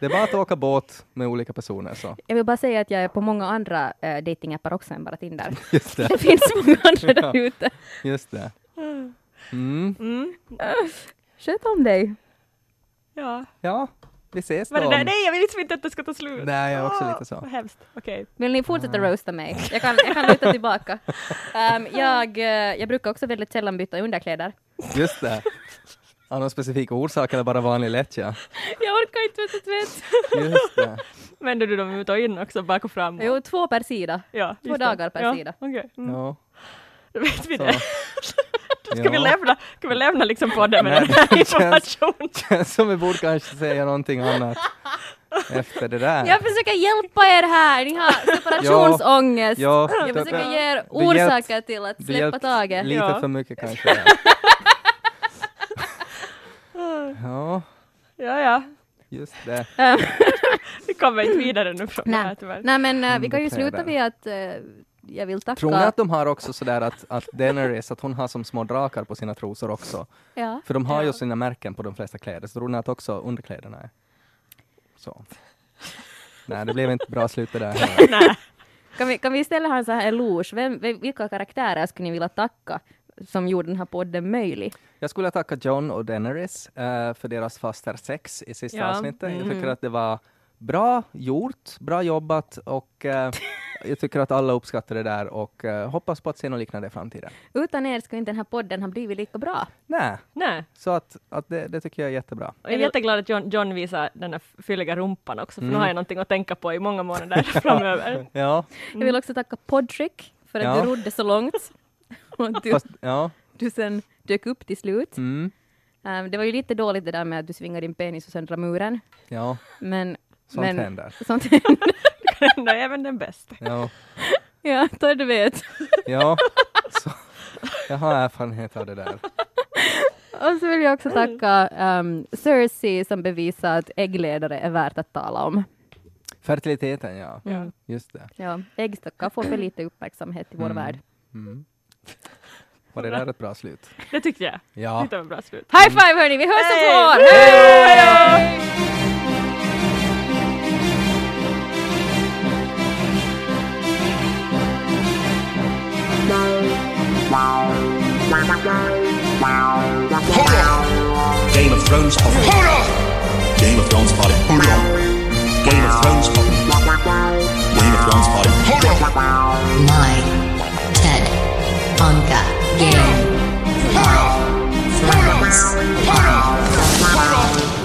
Det är bara att åka båt med olika personer så. Jag vill bara säga att jag är på många andra äh, datingappar också än bara Tinder. [LAUGHS] Just det. Det finns många andra Ja. där ute. Just det. Mm. Mm. Sköt om dig. Ja. Ja, vi ses Var det då. där? Nej, jag vill liksom inte att det ska ta slut. Nej, jag är också lite så. Vad hemskt. Okej. Vill ni fortsätta roasta mig? Jag kan, jag kan luta tillbaka. Ehm, jag, eh, jag brukar också väldigt sällan byta underkläder. Just det. Av någon specifik orsak eller bara vanlig lättja? Jag orkar inte tvätta tvätt. Just det. Vänder du dem ut och in också, bak och fram? Jo, två per sida. ja, två det. dagar per ja, sida. Okej. Mm. Ja. Då vet vi Så. det. Ska, vi Ja. lämna, ska vi lämna liksom på det med Nej, den här det känns- informationen? Känns som vi borde kanske säga någonting annat efter det där. Jag försöker hjälpa er här. Ni har [LAUGHS] separationsångest. Ja, Jag då- försöker ge er Du hjälpt- orsaker till att släppa taget. Lite Ja. för mycket kanske. [LAUGHS] Ja, Ja, ja. just det. [LAUGHS] Vi kommer inte vidare nu från det här Nej, tyvärr. Nej men eh, vi kan ju sluta med att eh, jag vill tacka. Tror ni att de har också sådär att, att Daenerys, att hon har som små drakar på sina trosor också? ja. För de har ju sina märken på de flesta kläder, så tror ni att också underkläderna är så? Nej, det blev inte bra slut det där heller. [LAUGHS] Kan, vi, kan vi istället ha en så här eloge? Vem, vem, vilka karaktärer skulle ni vilja tacka som gjorde den här podden möjlig? Jag skulle tacka John och Daenerys eh, för deras faster sex i sista Ja, avsnittet. Jag mm. tycker att det var bra gjort, bra jobbat och eh, jag tycker att alla uppskattar det där och eh, hoppas på att se något liknande i framtiden. Utan er skulle inte den här podden ha blivit lika bra. Nej, Nej. så att, att det, det tycker jag är jättebra. Och jag är jätteglad att John, John visar den här fylliga rumpan också, för Mm. nu har jag någonting att tänka på i många månader [LAUGHS] framöver. Ja, Jag vill också tacka Podtrick för att Ja. du rodde så långt. [LAUGHS] Och du, fast, ja, du sen dök upp till slut. mm, Um, det var ju lite dåligt det där med att du svingade din penis och söndra muren. ja, Men, sånt men, händer. Sånt händer. [LAUGHS] Ändå även den bästa. Ja, ja, ta du vet. ja, så, jag har erfarenhet av det där. Och så vill jag också tacka um, Cersei som bevisar att äggledare är värt att tala om. Fertiliteten, ja, Ja. just det. Ja, äggstockar får för lite uppmärksamhet i vår Mm. värld. Mm. Var det där ett bra slut? Det tyckte jag. Ja. Det var ett bra slut. High five hörni, vi hörs om Hej! två år! Hej! Hej! Hold on. Game of Thrones of Hold on. Game of Thrones party. Hold on. Game of Thrones party. Game of Thrones party. Hold on. Nine, ten, Anka. Game. Hold on. Thrones. Hold on. Hold on.